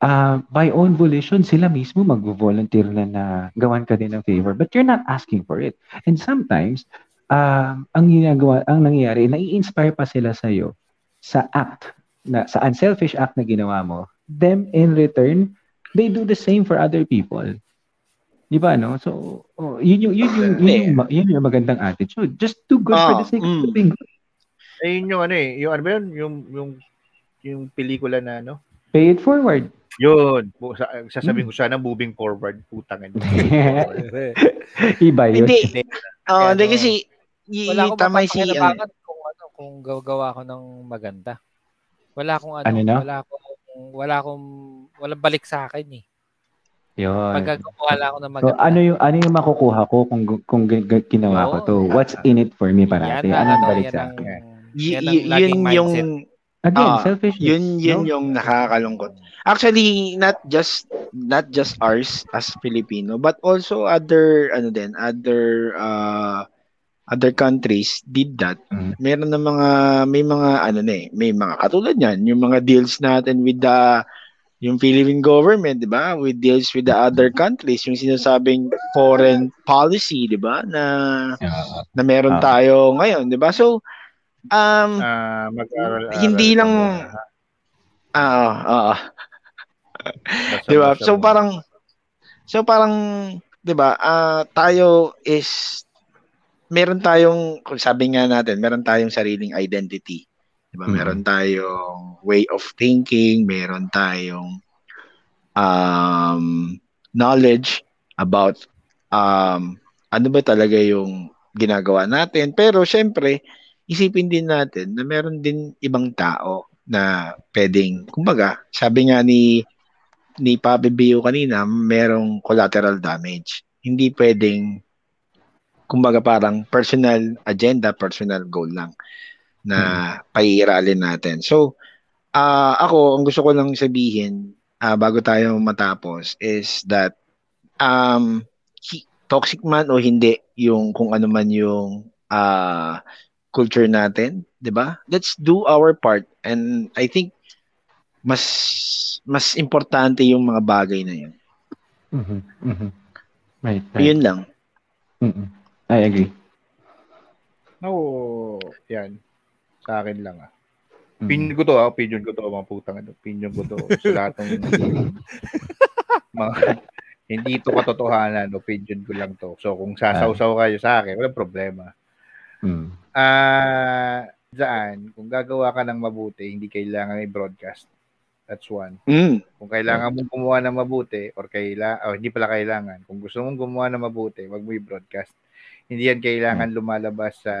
uh, by own volition, sila mismo mag-volunteer na na gawan ka din ng favor. But you're not asking for it. And sometimes, um, ang ginagawa, ang nangyayari, nai-inspire pa sila sa'yo sa act, na, sa unselfish act na ginawa mo. Them, in return, they do the same for other people. Di ba, no? So, oh, yun yung, yun yung, yun yung, ma- yun yung magandang attitude. Just do good for Ah, the sake mm. of doing good. eh, yun yung ano eh, yung ano ba yun? Yung yung yung pelikula na ano? Pay it forward. Yun. Bu- Sa, Hmm. sasabihin ko sana moving forward, putang ina. Iba yun. Hindi. Oh, hindi Ano, kasi y- Wala akong tama si ano, mapakinabangan kung ano, kung gagawa ko ng maganda. Wala akong ano, Ano na? wala akong wala akong walang balik sa akin eh. Yun. Pag gagawa lang ako ng So, maganda. ano yung ano yung makukuha ko kung kung ginawa ko Oo. to? What's in it for me parati? Yan Anong ano, balik yan sa akin? y- yan ang yun yung mindset. Again, Ah, selfishness. yun yun no? yung nakakalungkot. Actually, not just not just ours as Filipino, but also other ano din, other uh other countries did that. Mhm. Meron na mga may mga ano na eh, may mga katulad niyan, yung mga deals natin with the yung Philippine government, 'di ba? With deals with the other countries, yung sinasabing foreign policy, 'di ba? Na Yeah. na meron Ah. tayo ngayon, 'di ba? So um Ah, mag-aral. Hindi lang ah ah, Di ba? So parang So parang 'di ba? Ah tayo is meron tayong kung sabi nga natin, meron tayong sariling identity. 'Di ba? Mhm. Meron tayong way of thinking, meron tayong um knowledge about um ano ba talaga yung ginagawa natin. Pero syempre, isipin din natin na meron din ibang tao na pwedeng, kumbaga, sabi nga ni ni Papi Bio kanina, merong collateral damage. Hindi pwedeng, kumbaga parang personal agenda, personal goal lang na paiiralin natin. So, ah ako, ang gusto ko lang sabihin ah, bago tayo matapos is that um, toxic man o hindi yung kung ano man yung ah, culture natin, 'di ba? Let's do our part and I think mas mas importante yung mga bagay na yun. Mhm. Mhm. Right, right. Yun lang. Mhm. I agree. Oo, yan. Sa akin lang ah. Mhm. Opinion ko to ah, opinion ko to, mga putang ano, opinion ko to sa lahat ng mga hindi ito katotohanan, opinion ko lang to. So kung sasaw-saw kayo sa akin, walang problema. Mhm. Ah, dyan, kung gagawa ka ng mabuti, hindi kailangan i-broadcast. That's one. Mm. Kung kailangan mong gumawa ng mabuti or kaila oh, hindi pala kailangan. Kung gusto mong gumawa ng mabuti, wag mo i-broadcast. Hindi yan kailangan lumalabas sa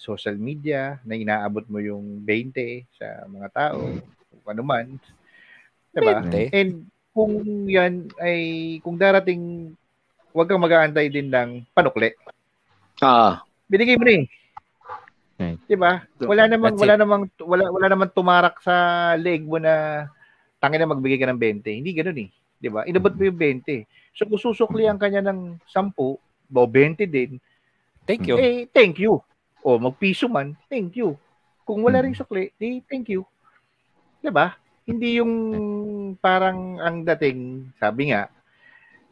social media na inaabot mo yung 20 sa mga tao, kung ano man. Diba? Hindi. And kung yan ay, kung darating, wag kang mag-aantay din ng panukli. Ah, Binigay mo na eh. Right. 'Di ba? Wala namang wala namang wala wala namang tumarak sa leg mo na tangin na magbigay ka ng 20. Hindi ganoon eh. 'Di ba? Inabot mo yung 20. So kung susuklian ka niya ng 10 o 20 din, Thank you. eh thank you. O magpiso man, thank you. Kung wala Hmm. ring sukli, di thank you. 'Di ba? Hindi yung parang ang dating, sabi nga,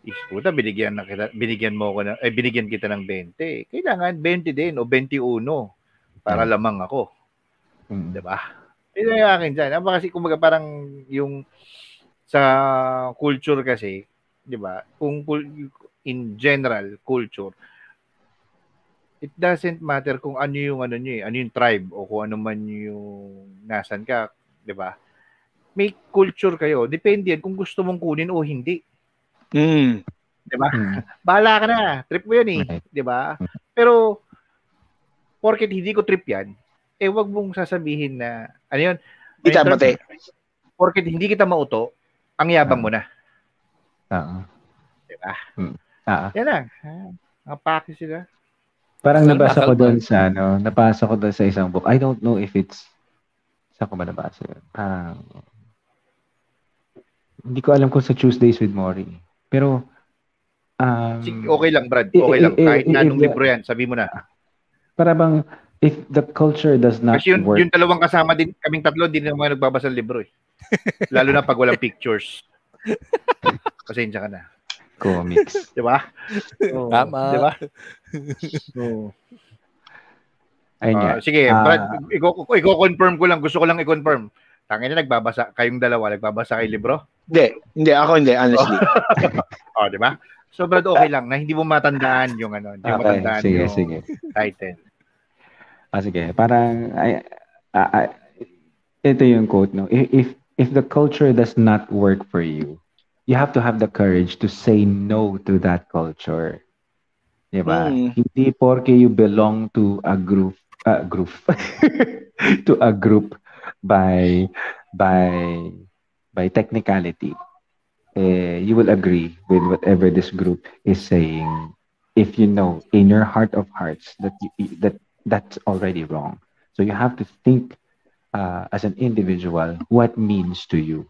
is puta binigyan na kita, binigyan mo ako na eh binigyan kita ng 20. Kailangan 20 din o 21 para Hmm. lamang ako. Mhm. 'di ba? Ito yung akin dyan. Ano kasi kumbaga parang yung sa culture kasi, 'di ba? Kung in general culture, it doesn't matter kung ano yung ano niyo, eh, ano yung tribe o kung ano man yung nasan ka, 'di ba? May culture kayo. Depende yan kung gusto mong kunin o hindi, mm. 'di ba? Mhm. Bahala ka na. Trip mo 'yan eh. 'di ba? Pero porket hindi ko trip 'yan, eh wag mong sasabihin na ano 'yun? Di tama, te. Porket hindi kita mauto, ang yabang mo na. Oo. Mhm. Ah. Yan lang. Ah, Mga paki sila. Parang Sir, nabasa ko doon sa ano, nabasa ko doon sa isang book. I don't know if it's saan ko ba nabasa yun? Parang hindi ko alam kung sa Tuesdays with Maury. Pero um, Sige, okay lang, Brad. Okay lang. Kahit na anong libro yan, sabi mo na. para bang if the culture does not Kasi yun, work yung dalawang kasama din, kaming tatlo, din naman nagbabasa ng libro eh. Lalo na pag walang pictures. Pasensya ka na. Comics. Di ba? Oo, Tama. Di ba? Oo. Ayun nga. Ah, sige, Ah. Brad, iko-confirm ko lang. Gusto ko lang i-confirm. Tangin na nagbabasa, kayong dalawa, nagbabasa kayo libro? Hindi, hindi, ako hindi, honestly. O, di ba? So, Brad, okay lang na hindi mo matandaan yung ano, hindi mo Okay, matandaan sige, yung sige. title. Ah, sige. Parang, ay, ah, ah, ito yung quote, no? If, if, if the culture does not work for you, you have to have the courage to say no to that culture. Diba? Mm. Hindi you belong to a group, uh, group, to a group by, by, by technicality, eh, you will agree with whatever this group is saying if you know in your heart of hearts that you, that that's already wrong. So you have to think uh, as an individual what means to you.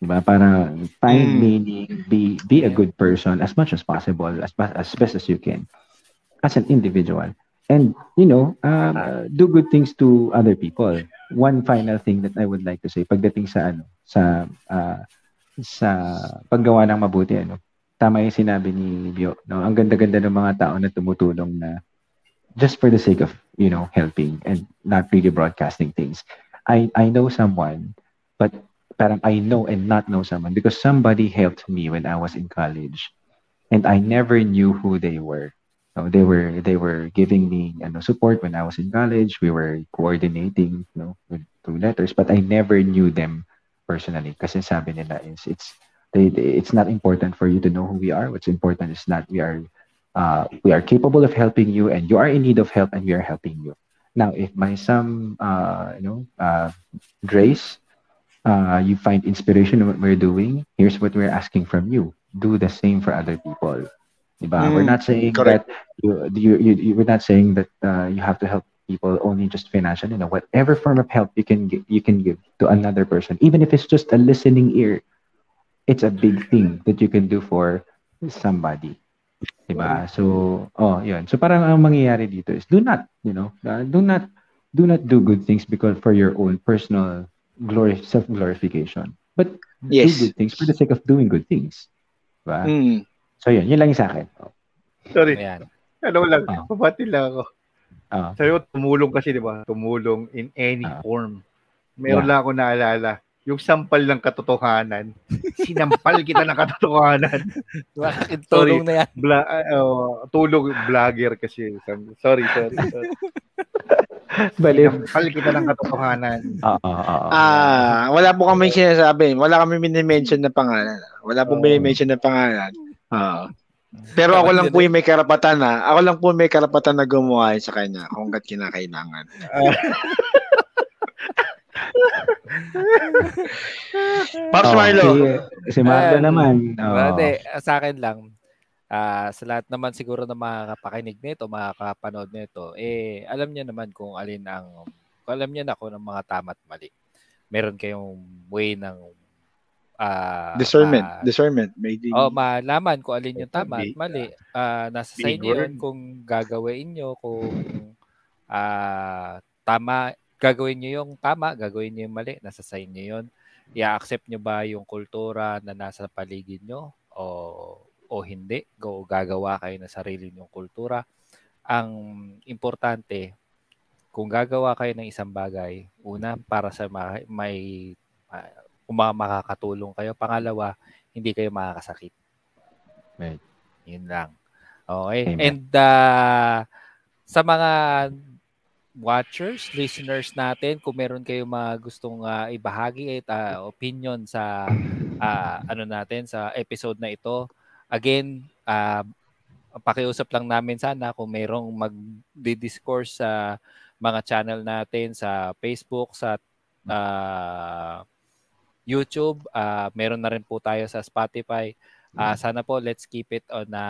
Diba? Para find Mm. meaning, be be a good person as much as possible, as as best as you can, as an individual, and you know, uh, do good things to other people. One final thing that I would like to say, pagdating sa ano, sa uh, sa paggawa ng mabuti, ano, tama yung sinabi ni Bio, no? Ang ganda-ganda ng mga tao na tumutulong na just for the sake of, you know, helping and not really broadcasting things. I I know someone, but parang I know and not know someone because somebody helped me when I was in college and I never knew who they were. So they were they were giving me ano, support when I was in college. We were coordinating, you know, with, through letters, but I never knew them personally. Kasi sabi is it's they, they- it's not important for you to know who we are. What's important is that we are uh, we are capable of helping you, and you are in need of help, and we are helping you. Now, if by some uh, you know uh, grace uh, you find inspiration in what we're doing, here's what we're asking from you: do the same for other people. Diba? we're Mm, not saying correct. that you, you, you, you we're not saying that uh, you have to help people only just financially. You know, whatever form of help you can gi- you can give to another person, even if it's just a listening ear, it's a big thing that you can do for somebody. Diba? So, oh, yun. So parang ang mangyayari dito is do not, you know, uh, do not do not do good things because for your own personal glory self-glorification. But Yes. do good things for the sake of doing good things. Diba? Mm. So yun, yun lang yung sa akin. Oh. Sorry. Ayan. Ano lang, Ah. pabati lang ako. Ah. Sabi ko, tumulong kasi, di ba? Tumulong in any Ah. form. Meron Yeah. lang ako naalala. Yung sampal ng katotohanan. Sinampal kita ng katotohanan. Bakit tulong na yan? Bla, ah, oh, tulong vlogger kasi. Sorry, sorry, sorry. Baliw. Sinampal kita ng katotohanan. Oo, oo, oo. Ah, wala po kami sinasabi. Wala kami minimension na pangalan. Wala po Oo. minimension na pangalan. Oo. Pero ako lang po yung may karapatan na. Ako lang po may karapatan na gumawa sa kanya kung gat kinakailangan. Pops Oh, Marlo. Si, si Marlo Ayan. naman. Oh. Hindi, sa akin lang, ah, sa lahat naman siguro na makakapakinig nito, makakapanood nito, eh, alam niya naman kung alin ang, alam niya na kung ng mga tama at mali. Meron kayong way ng ah, Discernment. ma- Discernment. May di- oh, malaman kung alin yung tama at mali. Ah, nasa sa inyo yun kung gagawin nyo, kung ah, tama, gagawin nyo yung tama, gagawin nyo yung mali, nasa sa inyo yun. I-accept nyo ba yung kultura na nasa paligid nyo o, o hindi? Go, gagawa kayo ng sarili nyong kultura. Ang importante, kung gagawa kayo ng isang bagay, una, para sa ma- may, ah, kung ma- makakatulong kayo. Pangalawa, hindi kayo makakasakit. Right. Yun lang. Okay. Amen. And uh, sa mga watchers, listeners natin, kung meron kayong mga gustong ah, ibahagi at ah, opinion sa ah, ano natin sa episode na ito, again, ah, pakiusap lang namin sana kung merong mag-discourse sa mga channel natin sa Facebook, sa ah, YouTube, ah, meron na rin po tayo sa Spotify. Ah, sana po let's keep it on a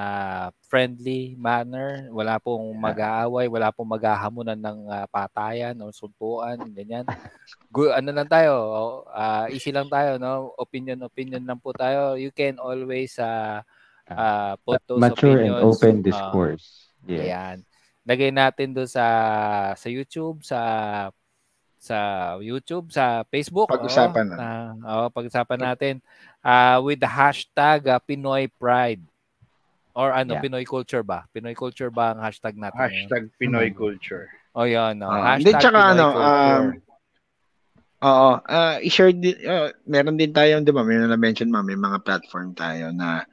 friendly manner. Wala pong mag-aaway, wala pong maghahamunan ng ah, patayan o suntuan, ganyan. Gu- ano lang tayo, ah, easy lang tayo, no? Opinion opinion lang po tayo. You can always uh, uh, put those Mature and opinions. open ah, discourse. yeah. Ayan. Lagay natin doon sa sa YouTube, sa sa YouTube, sa Facebook. Pag-usapan oo, na. na. Oo, pag-usapan natin ah, with the hashtag ah, Pinoy Pride. Or ano, Yeah. Pinoy Culture ba? Pinoy Culture ba ang hashtag natin? Hashtag Pinoy culture. Oh, yun. Oh. Ah, hashtag hindi, tsaka Pinoy ano, Culture. um, Oo, ah i-share din, ah, meron din tayo, 'di ba? May na-mention ma, may mga platform tayo na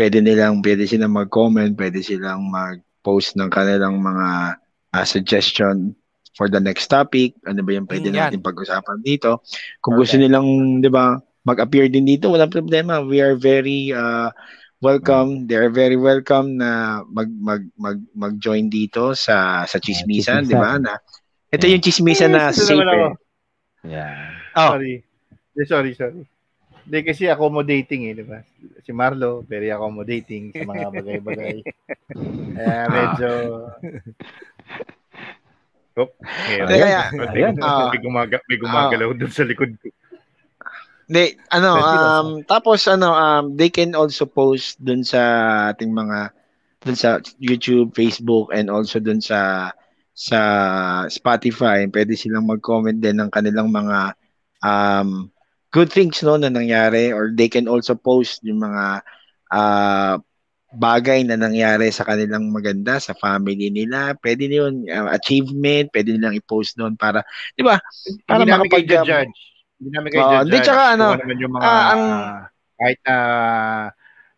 pwede nilang pwede silang mag-comment, pwede silang mag-post ng kanilang mga ah, suggestion for the next topic. Ano ba yung pwede Mm, natin pag-usapan dito? Kung gusto nilang, 'di ba, mag-appear din dito, walang problema. We are very uh, welcome. They are very welcome na mag mag mag mag-join dito sa sa chismisan, 'di ba? Na ito yung chismisan na safe. Eh. Yeah. Oh, Sorry. Sorry, sorry. Hindi kasi accommodating eh, di ba? Si Marlo, very accommodating sa mga bagay-bagay. Kaya medyo... Oop, Kaya- Kaya, Ayan. Ah. may, gumaga, may gumagalaw dun sa likod ko. Hindi, ano, um, tapos ano, um, they can also post dun sa ating mga, dun sa YouTube, Facebook, and also dun sa, sa Spotify. Pwede silang mag-comment din ng kanilang mga, um, good things, no, na nangyari, or they can also post yung mga, uh, bagay na nangyari sa kanilang maganda, sa family nila. Pwede yun, uh, achievement, pwede nilang i-post doon para, di ba, para Hindi namin kayo makapag- judge. Hindi namin kayo Oo, judge. hindi, tsaka ano, naman yung mga, ah, ang- ah, kahit na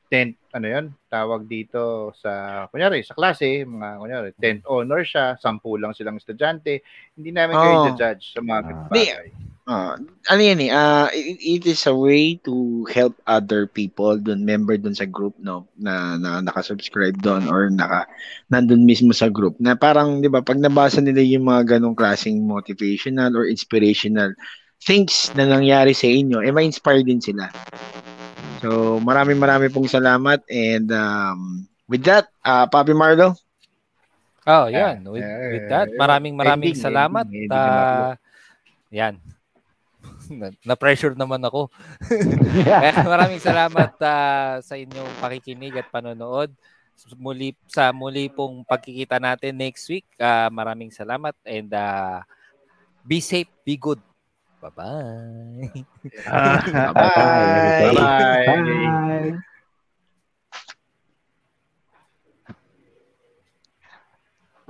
tent, ano yun, tawag dito sa, kunyari, sa klase, mga, kunyari, tent owner siya, sampu lang silang estudyante, hindi namin kayo Oo. judge sa mga Ah. ganung Hindi, Ah, ano yan eh, ah, it, it is a way to help other people dun, member dun sa group, no, na, na nakasubscribe doon or naka, nandun mismo sa group, na parang, di ba, pag nabasa nila yung mga ganong klaseng motivational or inspirational things na nangyari sa inyo, eh, ma-inspire din sila. So, maraming marami pong salamat and um, with that, uh, Papi Marlo, Oh, yan. With, with that, maraming maraming ending, salamat. ending, ending Ah, yan. Na- Na-pressure naman ako. Kaya maraming salamat ah, sa inyong pakikinig at panonood. Muli sa muli pong pagkikita natin next week. Ah, maraming salamat and ah, be safe, be good. Bye-bye. Ah, Bye-bye. Bye. Bye.